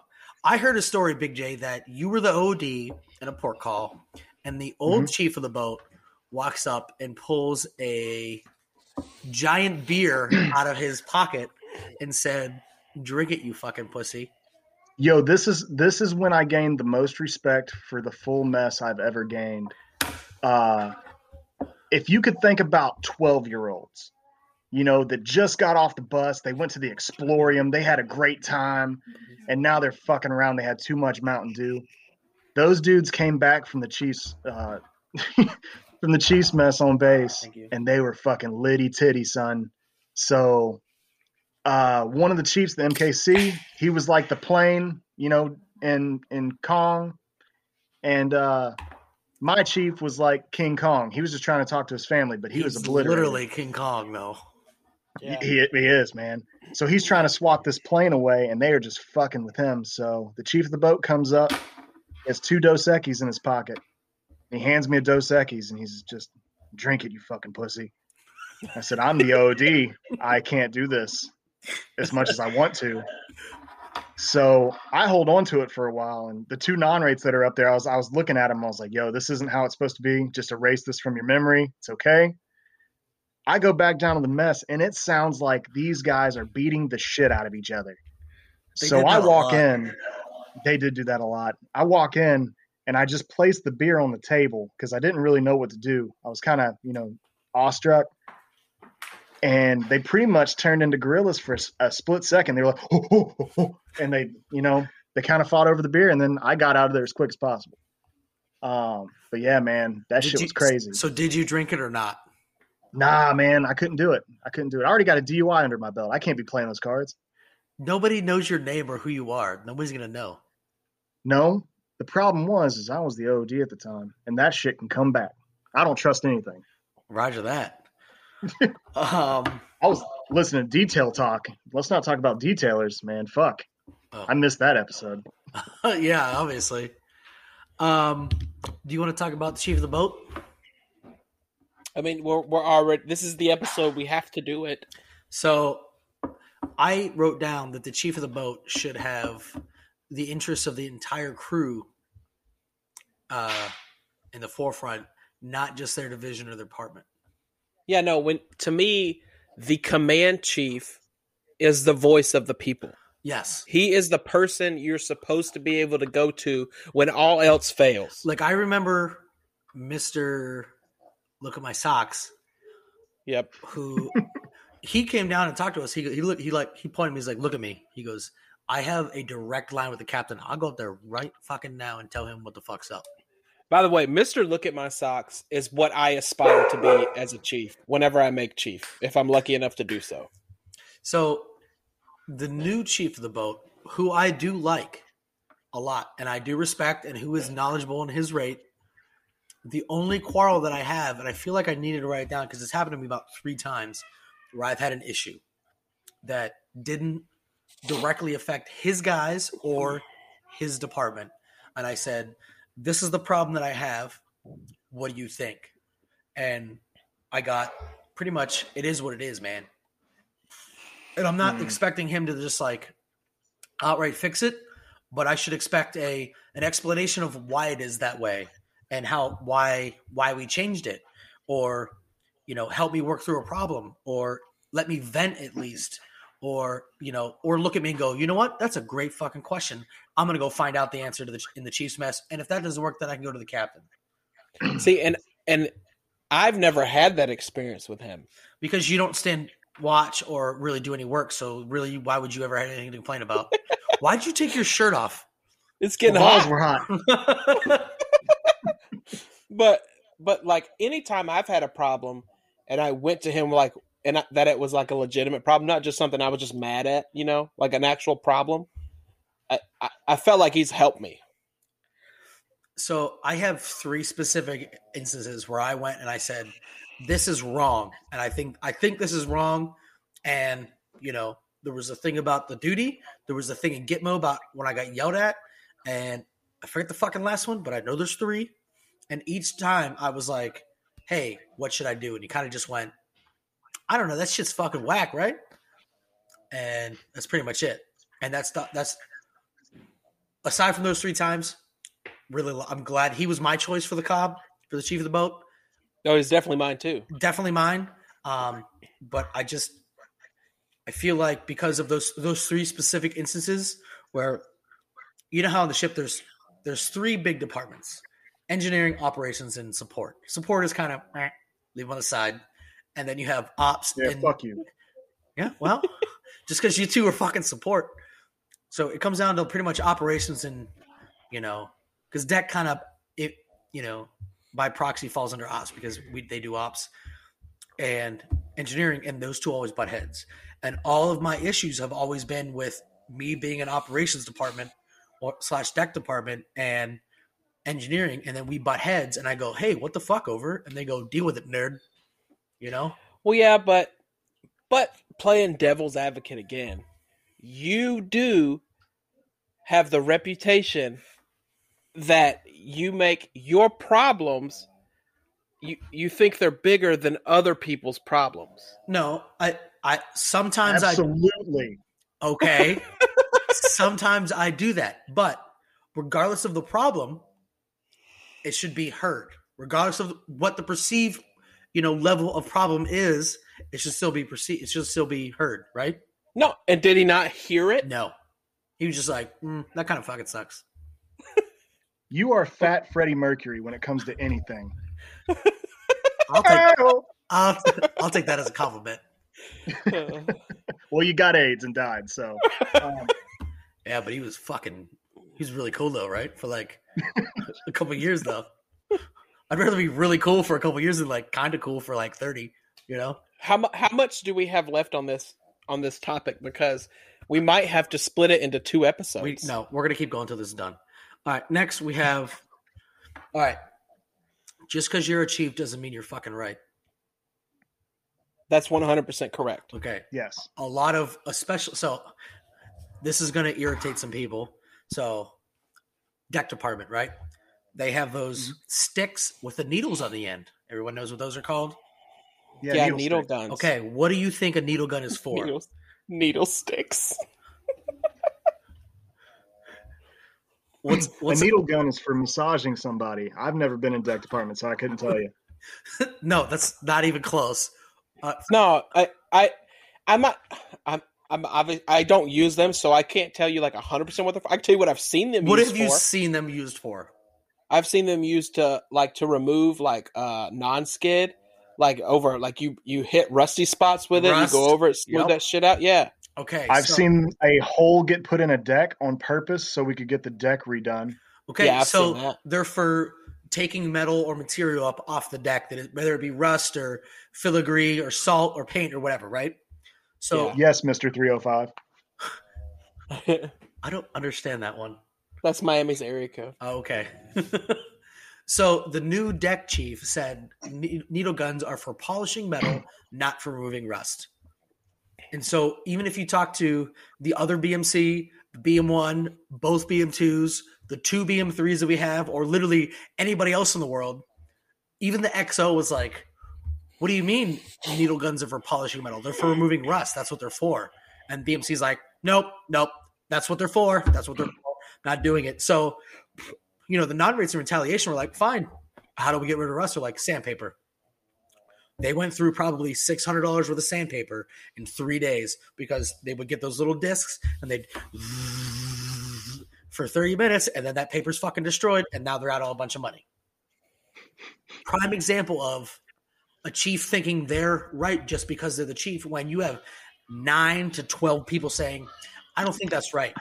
I heard a story, Big J, that you were the OD in a port call, and the old chief of the boat walks up and pulls a giant beer out of his pocket and said, "Drink it, you fucking pussy." Yo, this is this is when I gained the most respect for the full mess I've ever gained. Uh, if you could think about twelve year olds, you know, that just got off the bus, they went to the Explorium, they had a great time, and now they're fucking around. They had too much Mountain Dew. Those dudes came back from the Chiefs, uh, from the Chiefs mess on base, and they were fucking litty titty, son. So, uh, one of the Chiefs, the MKC, he was like the plane, you know, in in Kong, and uh, my chief was like King Kong. He was just trying to talk to his family, but he was He's obliterated. literally King Kong, though. He, he he is, man. So he's trying to swat this plane away, and they are just fucking with him. So the chief of the boat comes up, has two Dos Equis in his pocket. He hands me a Dos Equis, and he's just, drink it, you fucking pussy. I said, I'm the OD. I can't do this as much as I want to. So I hold on to it for a while, and the two non-rates that are up there, I was I was looking at them. I was like, "Yo, this isn't how it's supposed to be. Just erase this from your memory. It's okay." I go back down to the mess, and it sounds like these guys are beating the shit out of each other. They so I walk in. They did do that a lot. I walk in, and I just placed the beer on the table because I didn't really know what to do. I was kind of, you know, awestruck. And they pretty much turned into gorillas for a, split second. They were like, "Oh, oh, oh, oh," and they, you know, they kind of fought over the beer, and then I got out of there as quick as possible. Um, but yeah, man, that Did shit you- was crazy. So, did you drink it or not? Nah, man, I couldn't do it. I couldn't do it. I already got a DUI under my belt. I can't be playing those cards. Nobody knows your name or who you are. Nobody's gonna know. No, the problem was is I was the OD at the time, and that shit can come back. I don't trust anything. Roger that. Um, I was listening to detail talk. Let's not talk about detailers, man. Fuck. Oh. I missed that episode. yeah, obviously. Um, do you want to talk about the chief of the boat? I mean, we're we're already. This is the episode. We have to do it. So, I wrote down that the chief of the boat should have the interests of the entire crew uh, in the forefront, not just their division or their department. Yeah, no. When to me, the command chief is the voice of the people. Yes. He is the person you're supposed to be able to go to when all else fails. Like I remember Mr. Look at my socks Yep. who he came down and talked to us. He he look he like he pointed me. He's like, look at me. He goes, I have a direct line with the captain. I'll go up there right fucking now and tell him what the fuck's up. By the way, Mister Look at My Socks is what I aspire to be as a chief. Whenever I make chief, if I'm lucky enough to do so. So the new chief of the boat, who I do like a lot and I do respect and who is knowledgeable in his rate. The only quarrel that I have, and I feel like I needed to write it down because it's happened to me about three times where I've had an issue that didn't directly affect his guys or his department. And I said, This is the problem that I have. What do you think? And I got pretty much, it is what it is, man. And I'm not Hmm. expecting him to just like outright fix it, but I should expect a an explanation of why it is that way and how why why we changed it or you know help me work through a problem or let me vent at least or you know or look at me and go you know what that's a great fucking question i'm gonna go find out the answer to the in the chief's mess and if that doesn't work then i can go to the captain See, and and I've never had that experience with him. because you don't stand watch or really do any work so really why would you ever have anything to complain about why'd you take your shirt off It's The getting balls hot. were hot. but but like anytime I've had a problem and I went to him like and that it was like a legitimate problem, not just something I was just mad at, you know, like an actual problem. I, I, I felt like he's helped me. So I have three specific instances where I went and I said, "This is wrong," and I think I think this is wrong. And you know, there was a thing about the duty. There was a thing in Gitmo about when I got yelled at, and I forget the fucking last one, but I know there's three. And each time I was like, "Hey, what should I do?" And he kind of just went, "I don't know. That shit's fucking whack, right?" And that's pretty much it. And that's the, that's aside from those three times, really i'm glad he was my choice for the cob for the chief of the boat No, he's definitely mine too. definitely mine um but i just i feel like because of those those three specific instances where you know how on the ship there's there's three big departments engineering operations and support support is kind of eh, leave on the side and then you have ops Yeah, and fuck you. yeah, well, just because you two are fucking support. So it comes down to pretty much operations and, you know, because deck kind of, it, you know, by proxy falls under ops because we they do ops and engineering, and those two always butt heads. And all of my issues have always been with me being an operations department or slash deck department and engineering, and then we butt heads, and I go, hey, what the fuck over, and they go, deal with it, nerd. You know, Well, yeah, but but playing devil's advocate again, you do have the reputation that you make your problems you you think they're bigger than other people's problems. no, I, I sometimes I Absolutely. Okay. Sometimes I do that, but regardless of the problem, it should be heard. Regardless of what the perceived, you know, level of problem is, it should still be perceived. It should still be heard, right? No, and did he not hear it? No, he was just like, mm, that kind of fucking sucks. You are fat Freddie Mercury when it comes to anything. I'll take, I'll, I'll take that as a compliment. well, you got AIDS and died, so um, Yeah, but he was fucking. He was really cool though, right? For like a couple years though. I'd rather be really cool for a couple years than like kind of cool for like thirty. You know. how mu- how much do we have left on this on this topic? Because we might have to split it into two episodes. We, no, we're gonna keep going until this is done. All right, next we have. All right, just because you're a chief doesn't mean you're fucking right. That's one hundred percent correct. Okay, yes. a lot of especially so. This is gonna irritate some people. So, deck department, right? They have those mm-hmm. sticks with the needles on the end. Everyone knows what those are called. Yeah, Yeah, needle needle guns. Okay, what do you think a needle gun is for? needle, needle sticks. What's what's a needle gun is for massaging somebody. I've never been in deck department, so I couldn't tell you. no, that's not even close. Uh, no, I I I'm not. I'm. I'm obvi- I don't use them, so I can't tell you like hundred percent what they're. For. I can tell you what I've seen them What used have you seen them used for? I've seen them used to like to remove like uh non skid Like over, like you you hit rusty spots with it. Rust. You go over it, smooth Yep. that shit out. Yeah, Okay, I've so- seen a hole get put in a deck on purpose so we could get the deck redone. Okay, Yeah, so they're for taking metal or material up off the deck, that it, whether it be rust or filigree or salt or paint or whatever, right? So Yeah. Yes, Mister Three Hundred Five. I don't understand that one. That's Miami's area code. Oh, okay. so the new deck chief said needle guns are for polishing metal, not for removing rust. And so even if you talk to the other BMC, the BM1, both BM2s, the two BM3s that we have, or literally anybody else in the world, even the XO was like, what do you mean needle guns are for polishing metal? They're for removing rust. That's what they're for. And BMC's like, nope, nope. That's what they're for. That's what they're. Not doing it. So, you know, the non-rates of retaliation were like, fine. How do we get rid of? They're like sandpaper. They went through probably six hundred dollars worth of sandpaper in three days because they would get those little discs and they'd for thirty minutes, and then that paper's fucking destroyed, and now they're out all a bunch of money. Prime example of a chief thinking they're right just because they're the chief when you have nine to twelve people saying, "I don't think that's right."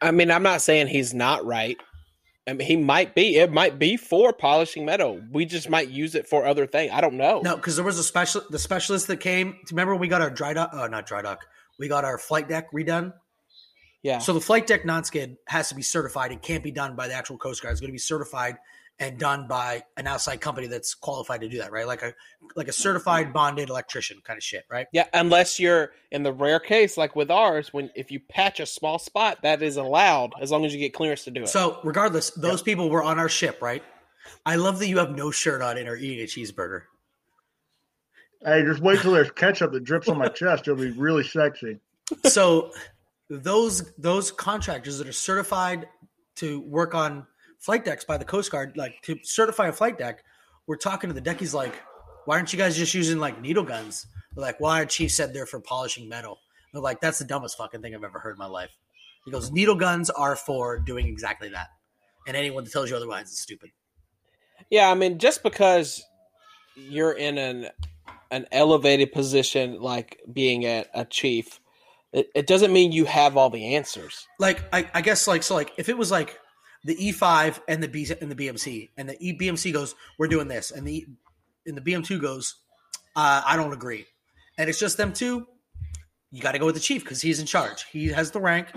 I mean, I'm not saying he's not right. I mean, he might be. It might be for polishing metal. We just might use it for other things. I don't know. No, because there was a special the specialist that came. Remember when we got our dry dock? Oh, not dry dock. We got our flight deck redone. Yeah. So the flight deck non-skid has to be certified. It can't be done by the actual Coast Guard. It's going to be certified and done by an outside company that's qualified to do that, right? Like a like a certified bonded electrician kind of shit, right? Yeah, unless you're in the rare case, like with ours, when if you patch a small spot, that is allowed as long as you get clearance to do it. So regardless, those people were on our ship, right? I love that you have no shirt on and are eating a cheeseburger. Hey, just wait till there's ketchup that drips on my chest. It'll be really sexy. so those those contractors that are certified to work on flight decks by the Coast Guard, like to certify a flight deck, we're talking to the deckies like, why aren't you guys just using like needle guns? They're like, why our chief said they're for polishing metal. They're like, that's the dumbest fucking thing I've ever heard in my life. He goes, needle guns are for doing exactly that. And anyone that tells you otherwise is stupid. yeah, I mean, just because you're in an an elevated position, like being a, a chief, it, it doesn't mean you have all the answers. like I, I guess like so like if it was like the E5 and the B and the BMC and the E BMC goes we're doing this. And the and the BM2 goes uh, I don't agree. And it's just them two. You got to go with the chief because he's in charge. He has the rank.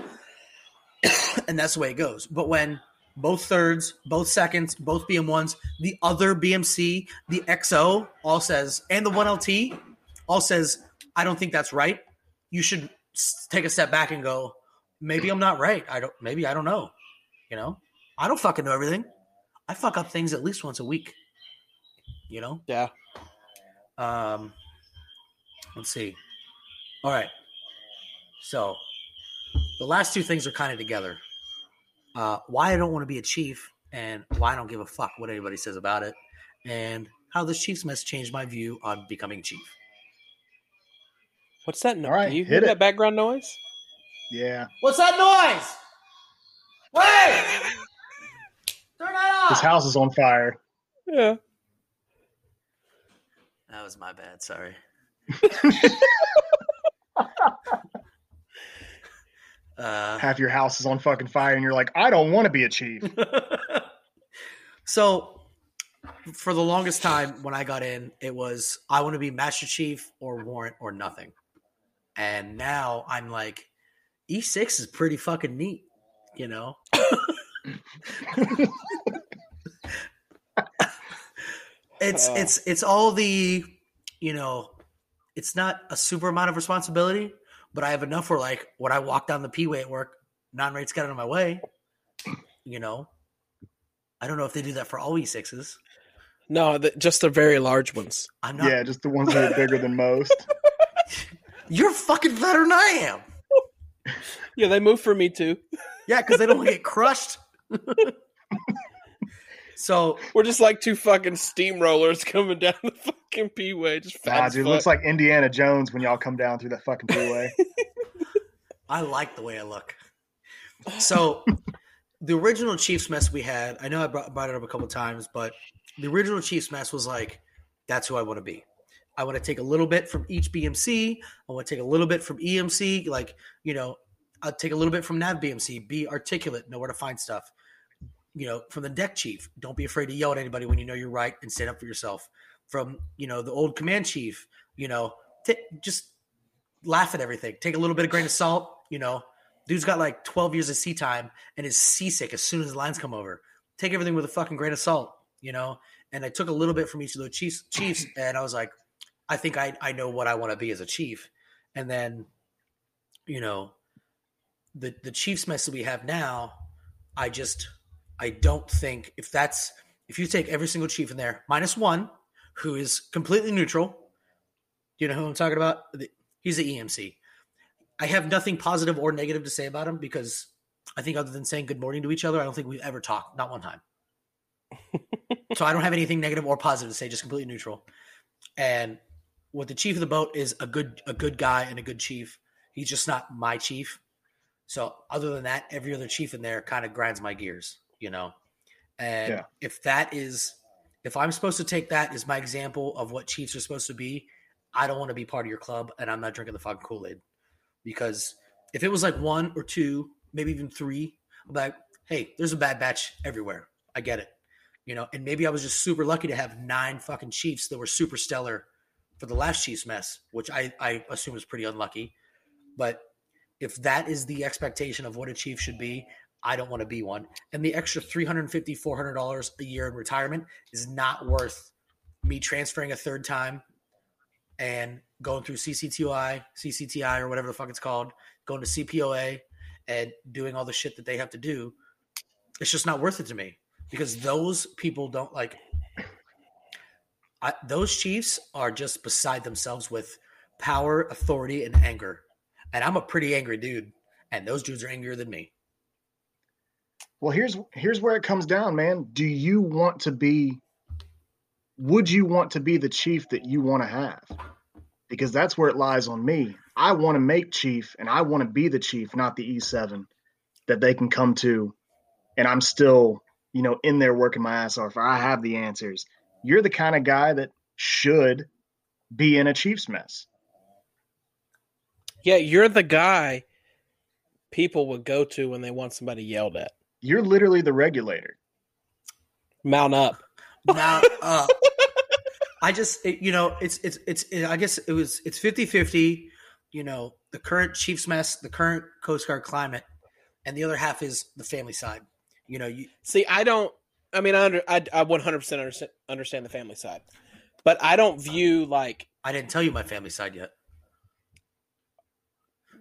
And that's the way it goes. But when both thirds both seconds both BM1s the other BMC the XO all says and the 1LT all says I don't think that's right. You should take a step back and go maybe I'm not right. I don't maybe I don't know. You know? I don't fucking know everything. I fuck up things at least once a week. You know? Yeah. Um let's see. All right. So the last two things are kind of together. Uh why I don't want to be a chief and why I don't give a fuck what anybody says about it and how this chief's mess changed my view on becoming chief. What's that? No- All right, Do you hear it. that background noise? Yeah, What's that noise? Wait! Turn that this house is on fire. Yeah. That was my bad. Sorry. uh, Half your house is on fucking fire, and you're like, I don't want to be a chief. so, for the longest time when I got in, it was I want to be Master Chief or Warrant or nothing. And now I'm like, E6 is pretty fucking neat, you know? it's Oh. it's it's all the you know it's not a super amount of responsibility but i have enough where like when i walk down the p-way at work non-rates get out of my way you know i don't know if they do that for all e6s No, the, just the very large ones. i'm not yeah, just the ones that are bigger than most. you're fucking better than i am Yeah, they move for me too. yeah because they don't get crushed so We're just like two fucking steamrollers coming down the fucking P way. Just fat Nah, as dude, it looks like Indiana Jones when y'all come down through that fucking freeway. I like the way I look. So, the original Chiefs mess we had, I know I brought, brought it up a couple times, but the original Chiefs mess was like, that's who I want to be. I want to take a little bit from each BMC. I want to take a little bit from EMC. Like, you know, I'll take a little bit from Nav BMC. Be articulate, know where to find stuff. You know, from the deck chief, don't be afraid to yell at anybody when you know you're right and stand up for yourself. From you know the old command chief, you know, t- just laugh at everything. Take a little bit of grain of salt. You know, dude's got like 12 years of sea time and is seasick as soon as the lines come over. Take everything with a fucking grain of salt. You know, and I took a little bit from each of those chiefs, chiefs, and I was like, I think I I know what I want to be as a chief. And then, you know, the the Chiefs mess that we have now, I just I don't think if that's if you take every single chief in there minus one, who is completely neutral. You know who I'm talking about? He's the EMC. I have nothing positive or negative to say about him because I think other than saying good morning to each other, I don't think we've ever talked, not one time. so I don't have anything negative or positive to say, just completely neutral. And what the chief of the boat is a good a good guy and a good chief. He's just not my chief. So other than that, every other chief in there kind of grinds my gears, you know. And Yeah. if that is if I'm supposed to take that as my example of what chiefs are supposed to be, I don't want to be part of your club and I'm not drinking the fucking Kool-Aid. Because if it was like one or two, maybe even three, I'm like, hey, there's a bad batch everywhere. I get it. You know, and maybe I was just super lucky to have nine fucking Chiefs that were super stellar for the last Chiefs mess, which I, I assume is pretty unlucky. But if that is the expectation of what a Chief should be, I don't want to be one. And the extra $350, $400 a year in retirement is not worth me transferring a third time and going through CCTI, CCTI, or whatever the fuck it's called, going to CPOA and doing all the shit that they have to do. It's just not worth it to me because those people don't like. I, those chiefs are just beside themselves with power, authority, and anger. And I'm a pretty angry dude, and those dudes are angrier than me. Well, here's here's where it comes down, man. Do you want to be would you want to be the chief that you want to have? Because that's where it lies on me. I want to make chief and I want to be the chief, not the E7 that they can come to and I'm still, you know, in there working my ass off I have the answers. You're the kind of guy that should be in a chief's mess. Yeah, you're the guy people would go to when they want somebody yelled at. You're literally the regulator. Mount up. Mount up. I just, it, you know, it's, it's, it's, it, I guess it was, it's 50 50, you know, the current Chiefs mess, the current Coast Guard climate, and the other half is the family side. You know, you, See, I don't. I mean, I under, I, I 100% understand, understand the family side, but I don't view like. I didn't tell you my family side yet.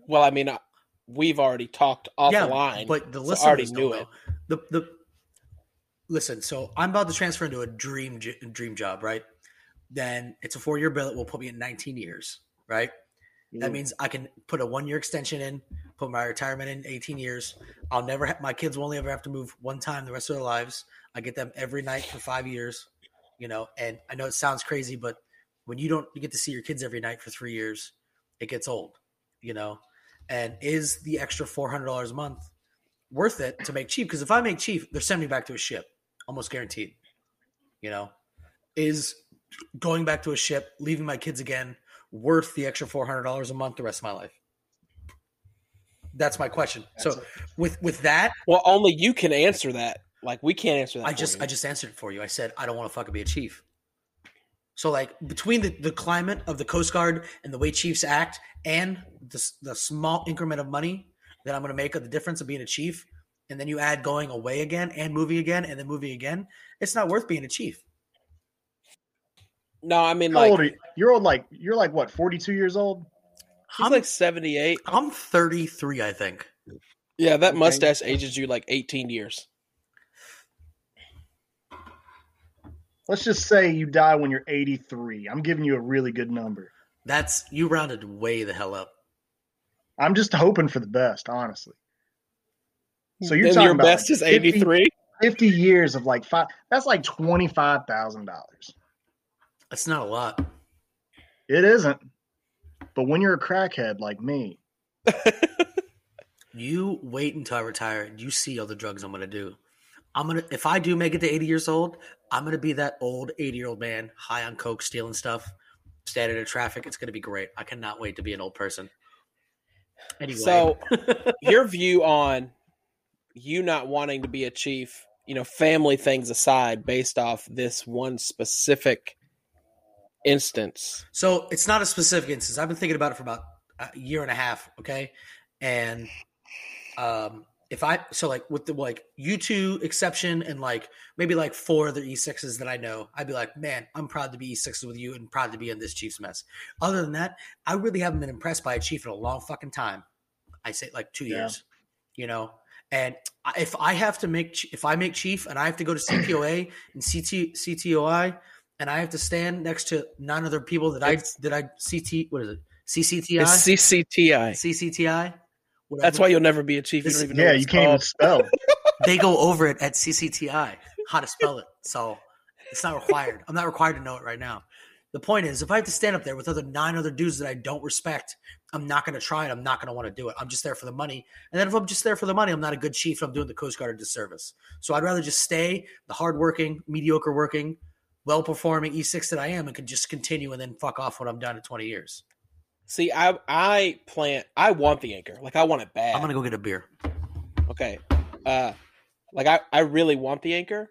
Well, I mean, I, we've already talked offline. Yeah, but the so already knew it. The the listen. So I'm about to transfer into a dream dream job, right? Then it's a four year bill. It will put me in 19 years, right? That mm. means I can put a one year extension in, put my retirement in 18 years. I'll never have my kids will only ever have to move one time the rest of their lives. I get them every night for five years, you know. And I know it sounds crazy, but when you don't get to see your kids every night for three years, it gets old, you know. And is the extra four hundred dollars a month worth it to make chief? Because if I make chief, they're sending me back to a ship, almost guaranteed. You know, is going back to a ship, leaving my kids again, worth the extra four hundred dollars a month the rest of my life? That's my question. That's so it. with with that, Well, only you can answer that. Like we can't answer that. I just you. I just answered it for you. I said I don't want to fucking be a chief. So like between the, the climate of the Coast Guard and the way chiefs act and the, the small increment of money that I'm going to make of the difference of being a chief, and then you add going away again and moving again and then moving again, it's not worth being a chief. no. I mean, How like old are you? You're old like you're like what, 42 years old? he's I'm, like seventy eight. I'm 33, I think. Yeah, that mustache ages you like eighteen years. Let's just say you die when you're 83. I'm giving you a really good number. That's you rounded way the hell up. I'm just hoping for the best, honestly. So you're Then talking your about best like is 83. 50 50 years of like five. That's like $25,000. That's not a lot. It isn't. But when you're a crackhead like me, You wait until I retire and you see all the drugs I'm going to do. I'm gonna if I do make it to 80 years old, I'm gonna be that old 80 year old man, high on coke, stealing stuff, standing in traffic. It's gonna be great. I cannot wait to be an old person. Anyway, So, your view on you not wanting to be a chief, you know, family things aside, based off this one specific instance. So it's not a specific instance. I've been thinking about it for about a year and a half. Okay, and um, if I so like with the like U two exception and like maybe like four other E sixes that I know, I'd be like, man, I'm proud to be E sixes with you and proud to be in this Chiefs mess. Other than that, I really haven't been impressed by a Chief in a long fucking time. I say like two Yeah. years, you know. And if I have to make if I make Chief and I have to go to CPOA and CT CTOI and I have to stand next to nine other people that I that I CT what is it CCTI It's CCTI. CCTI. That's why you'll never be a chief. You This- don't even Yeah, what you can't even spell. they go over it at CCTI how to spell it. So it's not required. I'm not required to know it right now. The point is, if I have to stand up there with other nine other dudes that I don't respect, I'm not going to try it. I'm not going to want to do it. I'm just there for the money. And then if I'm just there for the money, I'm not a good chief. I'm doing the Coast Guard a disservice. So I'd rather just stay the hardworking, mediocre working, well performing E6 that I am and could just continue and then fuck off when I'm done at 20 years. See, I I plan. I want the anchor. Like I want it bad. I'm going to go get a beer. Okay. Uh like I, I really want the anchor.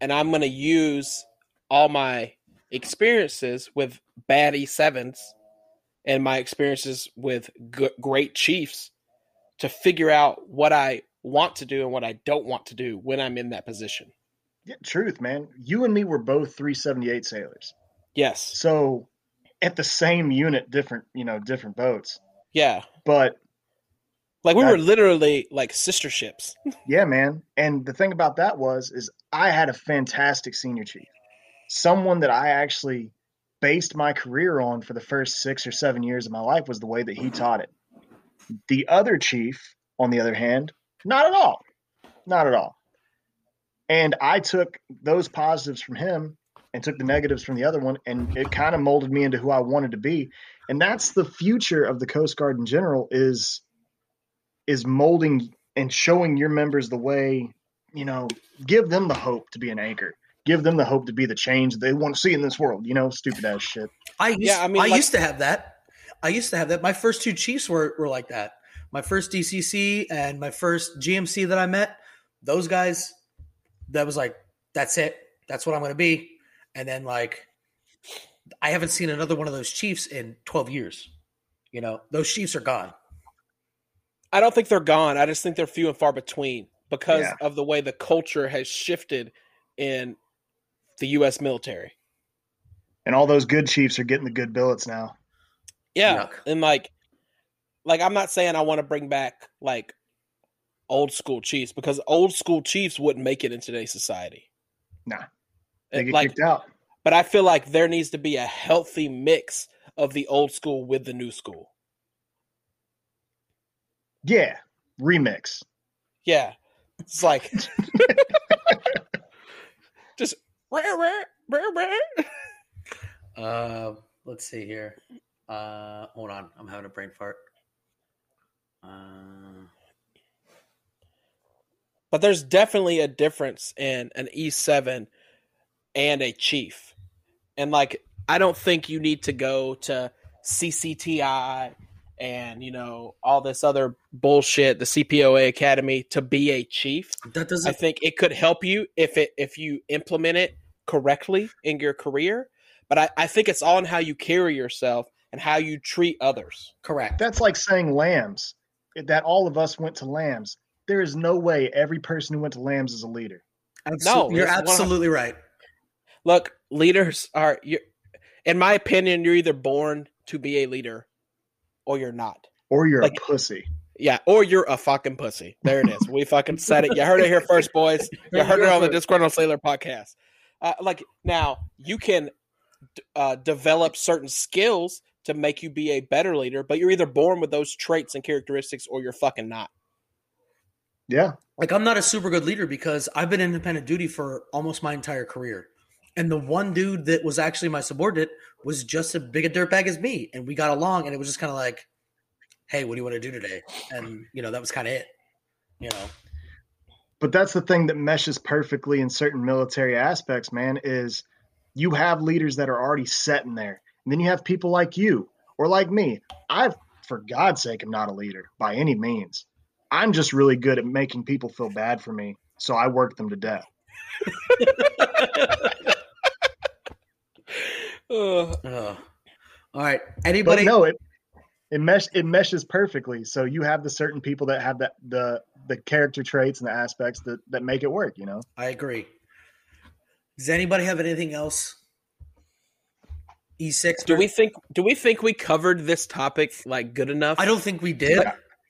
And I'm gonna use all my experiences with bad E7s and my experiences with g- great chiefs to figure out what I want to do and what I don't want to do when I'm in that position. Yeah, truth, man. You and me were both 378 sailors. Yes. So at the same unit, different, you know, different boats. Yeah. But Like we were literally like sister ships. yeah, man. And the thing about that was is I had a fantastic senior chief. Someone that I actually based my career on for the first 6 or 7 years of my life was the way that he taught it. The other chief, on the other hand, not at all. Not at all. And I took those positives from him and took the negatives from the other one and it kind of molded me into who I wanted to be. And that's the future of the Coast Guard in general is is molding and showing your members the way, you know, give them the hope to be an anchor. Give them the hope to be the change they want to see in this world, you know, stupid ass shit. I used, Yeah, I mean, I like- used to have that. I used to have that. My first two Chiefs were, were like that. My first DCC and my first GMC that I met, those guys, that was like, that's it. That's what I'm going to be. And then like, I haven't seen another one of those Chiefs in 12 years. You know, those Chiefs are gone. I don't think they're gone. I just think they're few and far between because Yeah. of the way the culture has shifted in the U.S. military. And all those good chiefs are getting the good billets now. Yeah, Yuck. and like, like I'm not saying I want to bring back like old school chiefs because old school chiefs wouldn't make it in today's society. Nah. They get like, kicked out. but I feel like there needs to be a healthy mix of the old school with the new school. Yeah. Remix. Yeah, it's like just rah, rah, rah, rah. Uh, let's see here. Uh, hold on. I'm having a brain fart. Uh, But there's definitely a difference in an E7 and a Chief. And like I don't think you need to go to CCTI and you know all this other bullshit, the CPOA Academy to be a chief. that I doesn't. I think it could help you if it if you implement it correctly in your career. But I, I think it's all in how you carry yourself and how you treat others. correct. That's like saying LAMS. That all of us went to LAMS. There is no way every person who went to LAMS is a leader. Absol- No, you're absolutely right. Look, leaders are you in my opinion, you're either born to be a leader or you're not. Or you're Like- a pussy. Yeah, or you're a fucking pussy. There it is. We fucking said it. You heard it here first, boys. You heard it on the Disgruntled Sailor podcast. Uh, like now, you can d- uh, develop certain skills to make you be a better leader, but you're either born with those traits and characteristics, or you're fucking not. Yeah. Like I'm not a super good leader because I've been independent duty for almost my entire career. And the one dude that was actually my subordinate was just as big a dirtbag as me. And we got along and it was just kind of like, hey, what do you want to do today? And, you know, that was kind of it. You know, But that's the thing that meshes perfectly in certain military aspects, man, is you have leaders that are already set in there. And then you have people like you or like me. I've, for God's sake, am not a leader by any means. I'm just really good at making people feel bad for me. So I work them to death. Ugh. Ugh. all right. But Anybody? no, it it mesh it meshes perfectly. So you have the certain people that have that the the character traits and the aspects that that make it work. You know. I agree. Does anybody have anything else? E6. do we think? Do we think we covered this topic like good enough? I don't think we did.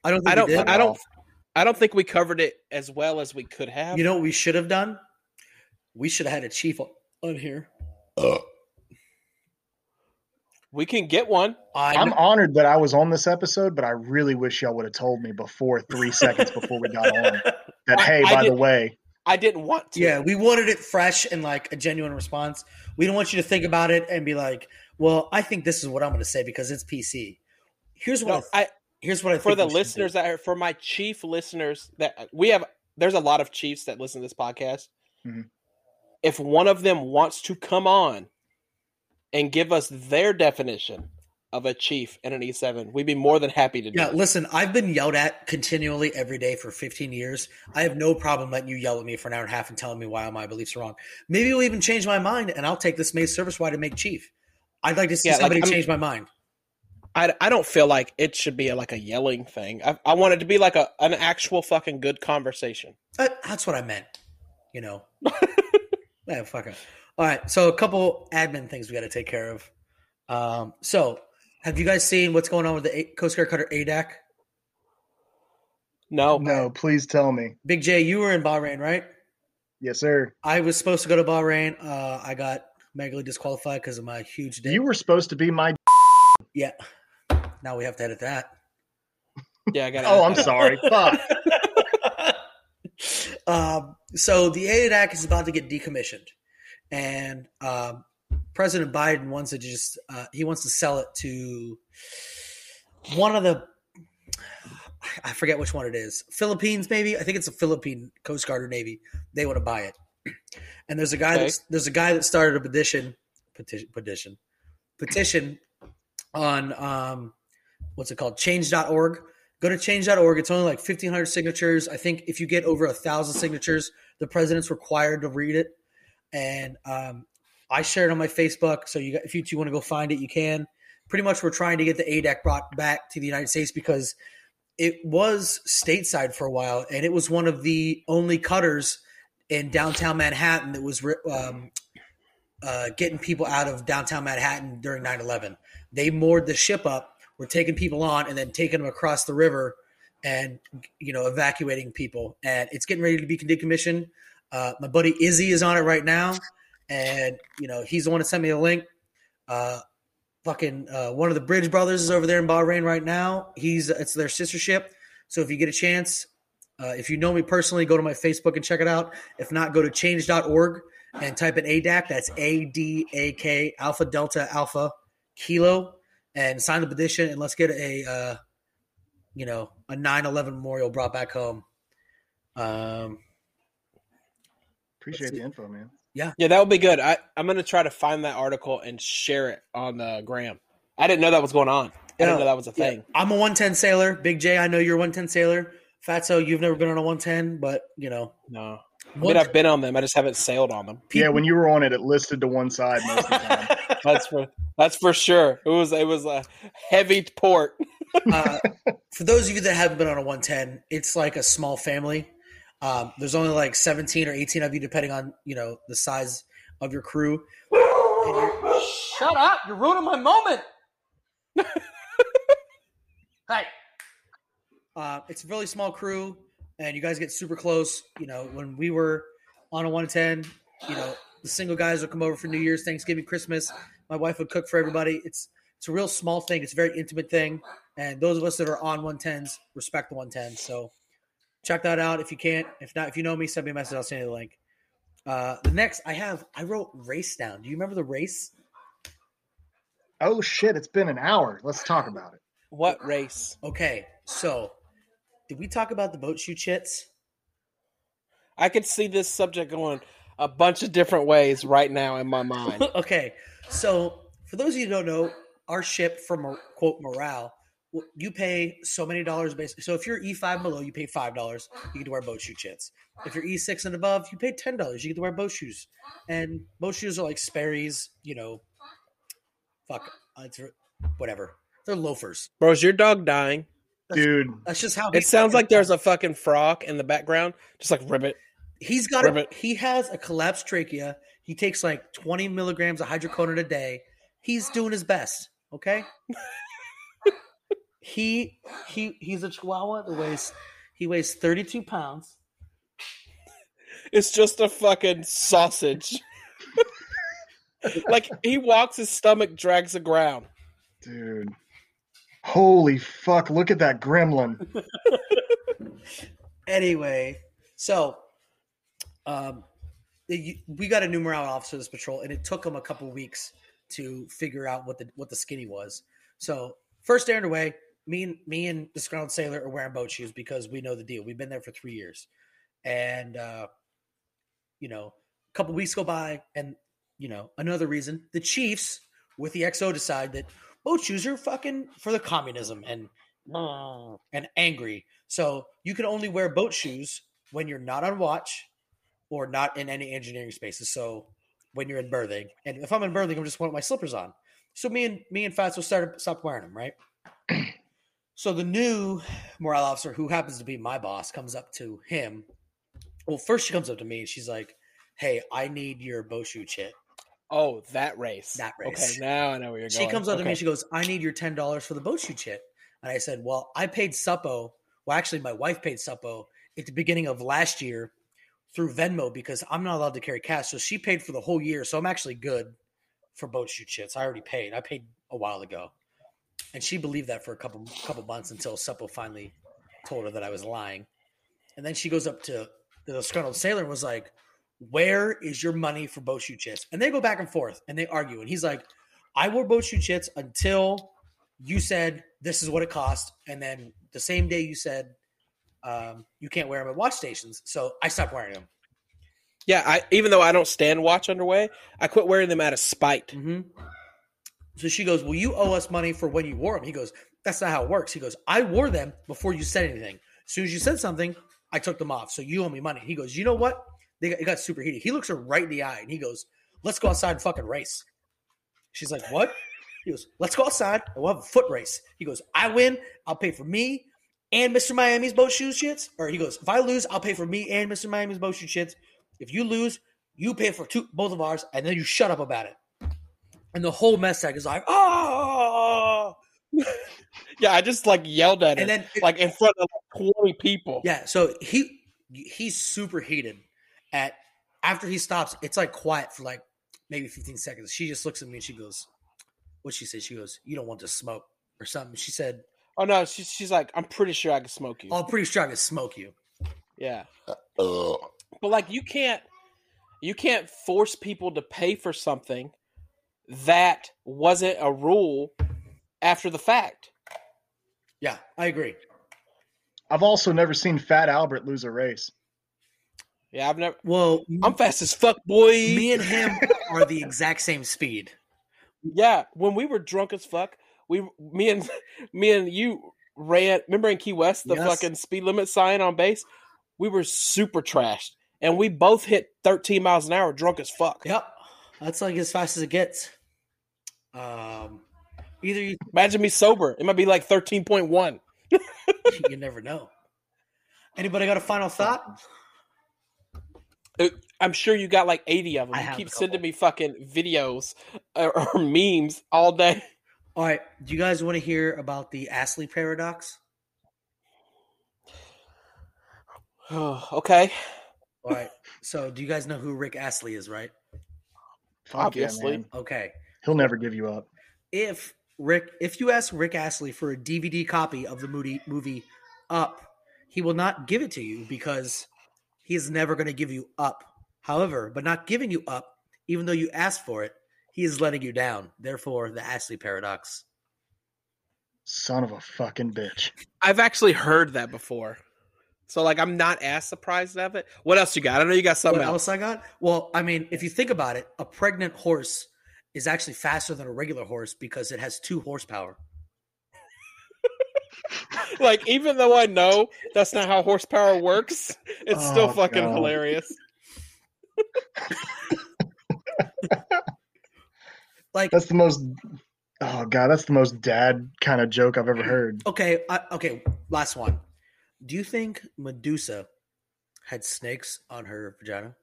I don't think I don't. we did. I don't. I don't think we covered it as well as we could have. You know what we should have done? We should have had a chief on- on here. Uh, we can get one. I I'm honored that I was on this episode, but I really wish y'all would have told me before three seconds before we got on that. I- Hey, I by the way, I didn't want to. Yeah, we wanted it fresh and like a genuine response. We don't want you to think about it and be like, "Well, I think this is what I'm going to say because it's PC." Here's what No, I, I here's what I for think the listeners do. that are for my chief listeners that we have. There's a lot of chiefs that listen to this podcast. Mhm. If one of them wants to come on and give us their definition of a chief and an E7, we'd be more than happy to do Yeah, it. listen, I've been yelled at continually every day for 15 years. I have no problem letting you yell at me for an hour and a half and telling me why all my beliefs are wrong. Maybe you'll even change my mind and I'll take this Maze service wide to make chief. I'd like to see Yeah, somebody I'm- change my mind. I, I don't feel like it should be a, like a yelling thing. I, I want it to be like a an actual fucking good conversation. Uh, that's what I meant. You know. yeah, fuck it. All right. So a couple admin things we got to take care of. Um, so have you guys seen what's going on with the A- Coast Guard cutter ADAK? No, no, please tell me. Big J, you were in Bahrain, right? Yes, sir. I was supposed to go to Bahrain. Uh, I got megally disqualified because of my huge dick. You were supposed to be my. yeah. Now we have to edit that. yeah, I got. Oh, I'm sorry. Fuck. um, so the ADAK is about to get decommissioned, and um, President Biden wants to just uh, he wants to sell it to one of the I forget which one it is. Philippines maybe? I think it's a Philippine Coast Guard or Navy. They want to buy it, and there's a guy Okay. that's, there's a guy that started a petition petition petition petition on um, what's it called? Change.org go to change.org it's only like 1500 signatures. I think if you get over a thousand signatures the president's required to read it and um, i shared on my facebook so you if you two want to go find it you can. Pretty much we're trying to get the adak brought back to the united states because it was stateside for a while and it was one of the only cutters in downtown manhattan that was um, uh, getting people out of downtown manhattan during 9-11 they moored the ship up were taking people on and then taking them across the river and you know evacuating people and it's getting ready to be decommissioned uh, my buddy izzy is on it right now and you know he's the one that sent me a link. Uh, fucking uh, one of the bridge brothers is over there in bahrain right now. He's it's their sister ship so if you get a chance uh, if you know me personally go to my facebook and check it out. If not go to change.org and type in adak that's a-d-a-k alpha delta alpha kilo and sign the petition and let's get a uh, you know a 9-11 memorial brought back home. Um, Appreciate the info, man. Yeah, Yeah, that would be good. I, I'm going to try to find that article and share it on the gram. I didn't know that was going on. I didn't know that was a yeah, thing. i'm a 110 sailor big j i know you're a 110 sailor fatso you've never been on a 110 but you know No. I mean, I've been on them. I just haven't sailed on them. Yeah, when you were on it, it listed to one side most of the time. That's for that's for sure. It was it was a heavy port. uh, for those of you that haven't been on a 110 it's like a small family um, there's only like 17 or 18 of you depending on you know the size of your crew shut up you're ruining my moment Hi. Uh, it's a really small crew, and you guys get super close. You know, when we were on a 110, you know, the single guys would come over for New Year's, Thanksgiving, Christmas. My wife would cook for everybody. It's it's a real small thing. It's a very intimate thing, and those of us that are on 110s respect the 110s. So check that out if you can't. If not, if you know me, send me a message. I'll send you the link. Uh, the next I have, I wrote race down. Do you remember the race? Oh shit, it's been an hour. Let's talk about it. What race? Okay, so did we talk about the boat shoe chits? I could see this subject going a bunch of different ways right now in my mind. okay, so for those of you who don't know, our ship from quote morale, well, you pay so many dollars basically. So if you're E5 below, you pay five dollars. You get to wear boat shoe chits. If you're E6 and above, you pay ten dollars. You get to wear boat shoes. And boat shoes are like Sperry's, you know, fuck, uh, it's whatever. They're loafers. Bro, is your dog dying? Dude, That's just how It sounds like there's a fucking frog in the background, just like ribbit. He's got a, Ribbit. he has a collapsed trachea. He takes like 20 milligrams of hydrocodone a day. He's doing his best. Okay. he he he's a Chihuahua that weighs he weighs 32 pounds. It's just a fucking sausage. like he walks, his stomach drags the ground. dude. Holy fuck, look at that gremlin. Anyway, so um, the- we got a new morale officer this patrol, and it took him a couple weeks to figure out what the what the skinny was. So first day underway, me and me and the disgruntled sailor are wearing boat shoes because we know the deal. We've been there for three years, and uh, you know, a couple weeks go by, and you know, another reason the Chiefs with the XO decide that boat shoes are fucking for the communism and and angry. So you can only wear boat shoes when you're not on watch or not in any engineering spaces. So when you're in berthing, and if I'm in berthing, I'm just want my slippers on. So me and me and Fats Fatso started stopped wearing them, right? So the new morale officer, who happens to be my boss, comes up to him. Well, first she comes up to me and she's like, "Hey, I need your bow shoe chit." Oh, that race. That race. Okay, now I know where you're She going. She comes up to me and she goes, I need your ten dollars for the boat shoe chit. And I said, Well, I paid Suppo. Well, actually, my wife paid Suppo at the beginning of last year through Venmo because I'm not allowed to carry cash. So she paid for the whole year. So I'm actually good for boat shoe chits. I already paid. I paid a while ago. And she believed that for a couple couple months until Suppo finally told her that I was lying. And then she goes up to the disgruntled sailor and was like, Where is your money for boat shoe chits? And they go back and forth and they argue. And he's like, I wore boat shoe chits until you said this is what it cost. And then the same day you said um, you can't wear them at watch stations. So I stopped wearing them. Yeah, I even though I don't stand watch underway, I quit wearing them out of spite. Mm-hmm. So she goes, Well, you owe us money for when you wore them. He goes, That's not how it works. He goes, I wore them before you said anything. As soon as you said something, I took them off. So you owe me money. He goes, You know what? They got, it got super heated. He looks her right in the eye and he goes, Let's go outside and fucking race. She's like, What? He goes, Let's go outside and we'll have a foot race. He goes, I win. I'll pay for me and Mr. Miami's boat shoe shits. Or he goes, If I lose, I'll pay for me and Mr. Miami's boat shoe shits. If you lose, you pay for two both of ours, and then you shut up about it. And the whole mess tag is like, oh, Yeah, I just like yelled at her, and then like in front of like twenty people. yeah. So he he's super heated. At after he stops, it's like quiet for like maybe 15 seconds. She just looks at me and she goes, "What she said?" She goes, "You don't want to smoke or something." She said, Oh no, she's she's like, I'm pretty sure I can smoke you. "Oh, I'm pretty sure I can smoke you." Yeah. Uh, uh. But like you can't you can't force people to pay for something that wasn't a rule after the fact. Yeah, I agree. I've also never seen Fat Albert lose a race. Yeah, I've never Well, I'm fast as fuck, boy. me and him are the exact same speed. yeah, when we were drunk as fuck, we me and me and you ran remember in Key West the Yes. fucking speed limit sign on base? We were super trashed. And we both hit 13 miles an hour drunk as fuck. Yep, that's like as fast as it gets. Um, either you, Imagine me sober. It might be like 13.1. you never know. Anybody got a final thought? Uh, I'm sure you got like 80 of them. I You have keep a sending me fucking videos or, or memes all day. All right. Do you guys want to hear about the Astley paradox? okay. All right. so, do you guys know who Rick Astley is, right? Fuck yeah, Obviously. Okay. He'll never give you up. If Rick, if you ask Rick Astley for a DVD copy of the movie movie Up, he will not give it to you because he is never going to give you up. However, but not giving you up, even though you asked for it, he is letting you down. Therefore, the Astley paradox. Son of a fucking bitch. I've actually heard that before. So like I'm not as surprised of it. What else you got? I know you got something what else. else I got? Well, I mean, if you think about it, a pregnant horse is actually faster than a regular horse because it has two horsepower. like even though I know that's not how horsepower works, it's oh, still Oh, fucking God. hilarious. Like, That's the most. Oh god, that's the most dad kind of joke I've ever heard. okay, I, okay, last one. Do you think Medusa had snakes on her vagina?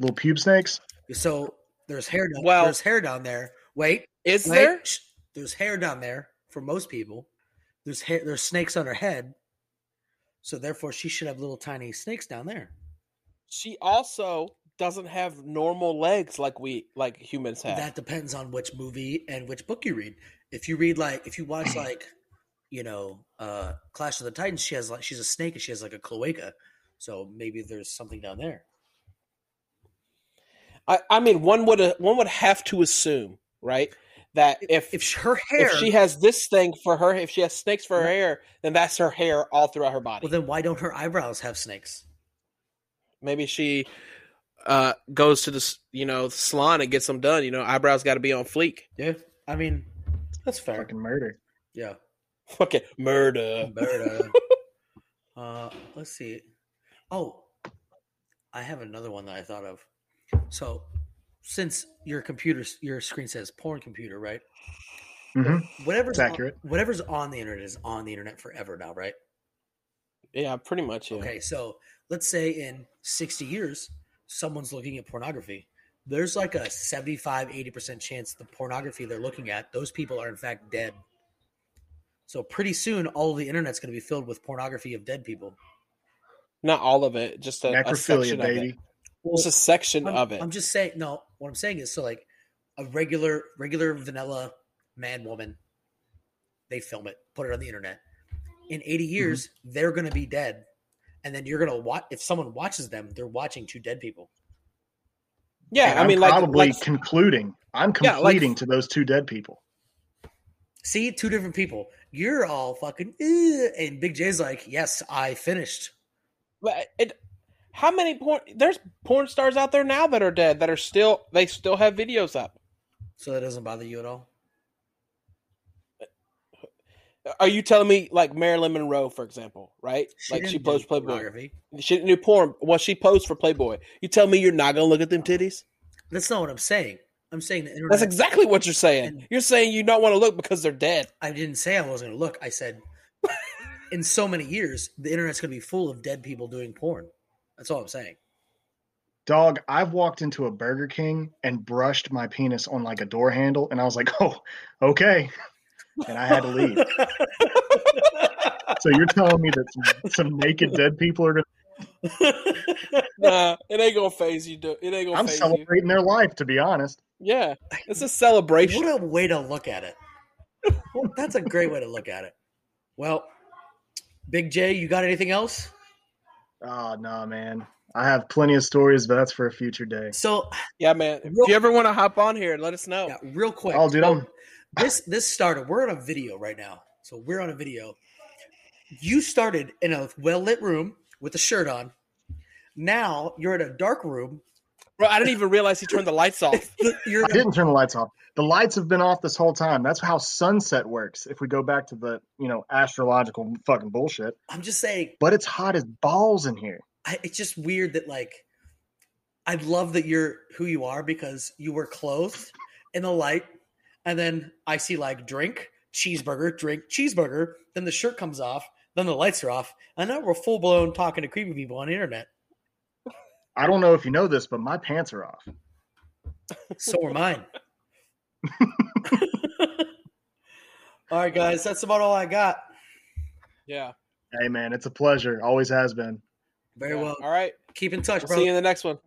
Little pube snakes. So there's hair. Down, Well- there's hair down there. Wait, Is wait. there? shh. There's hair down there for most people. There's hair. There's snakes on her head. So therefore, she should have little tiny snakes down there. She also doesn't have normal legs like we like humans have. That depends on which movie and which book you read. If you read like, if you watch like, you know, uh Clash of the Titans, she has like she's a snake and she has like a cloaca. So maybe there's something down there. I, I mean, one would one would have to assume, right, that if If her hair, if she has this thing for her, if she has snakes for her hair, then that's her hair all throughout her body. well, then why don't her eyebrows have snakes? Maybe she uh, goes to the you know salon and gets them done. You know, eyebrows got to be on fleek. Yeah, I mean, that's fair. Fucking murder. Yeah, Fucking murder. Murder. uh, let's see. Oh, I have another one that I thought of. So, since your computer, your screen says porn computer, right? hmm Whatever's It's accurate. On, whatever's on the internet is on the internet forever now, right? Yeah, pretty much. Yeah. Okay, so let's say in 60 years, someone's looking at pornography. There's like a 75, 80% chance the pornography they're looking at, those people are in fact dead. So pretty soon, all of the internet's going to be filled with pornography of dead people. Not all of it, just a, a Necrophilia, section of baby. It. A section I'm, of it. I'm just saying. No, what I'm saying is, so like a regular, regular vanilla man, woman, they film it, put it on the internet. In 80 Mm-hmm. years, they're going to be dead, and then you're going to watch. If someone watches them, they're watching two dead people. yeah, And I I'm mean, like, probably like concluding. I'm Yeah, like- to those two dead people. See, two different people. You're all fucking, and Big J's like, "Yes, I finished." But it, how many porn? There's porn stars out there now that are dead that are still they still have videos up. So that doesn't bother you at all. Are you telling me like Marilyn Monroe, for example, right? like she posed Playboy. She didn't do porn. Well, she posed for Playboy. You tell me you're not gonna look at them titties? That's not what I'm saying. I'm saying the internet. That's exactly what you're saying. You're saying you don't want to look because they're dead. I didn't say I wasn't going to look. I said, in so many years, the internet's going to be full of dead people doing porn. That's all I'm saying. Dog, I've walked into a Burger King and brushed my penis on like a door handle, and I was like, "Oh, okay," and I had to leave. so you're telling me that some, some naked dead people are? Gonna, Nah, it ain't gonna phase you. Do it ain't gonna I'm phase you. celebrating their life, to be honest. Yeah, it's a celebration. what a way to look at it. Well, that's a great way to look at it. Well, Big J, you got anything else? Oh no, man. I have plenty of stories, but that's for a future day. So, Yeah, man. Real- If you ever want to hop on here, let us know. yeah, real quick. Oh, dude, so this this started. We're on a video right now, so we're on a video. You started in a well lit room with a shirt on. Now you're in a dark room. Bro, I didn't even realize he turned the lights off. You're I didn't turn the lights off. The lights have been off this whole time. That's how sunset works. If we go back to the, you know, astrological fucking bullshit. I'm just saying. But it's hot as balls in here. I, it's just weird that like I love that you're who you are because you were clothed in the light, and then I see like drink cheeseburger, drink cheeseburger. Then the shirt comes off, then the lights are off, and now we're full blown talking to creepy people on the internet. I don't know if you know this, but my pants are off. So are mine. all right, guys, that's about all I got. Yeah. Hey man, it's a pleasure. Always has been. Very Yeah. well. All right. Keep in touch, We'll bro. see you in the next one.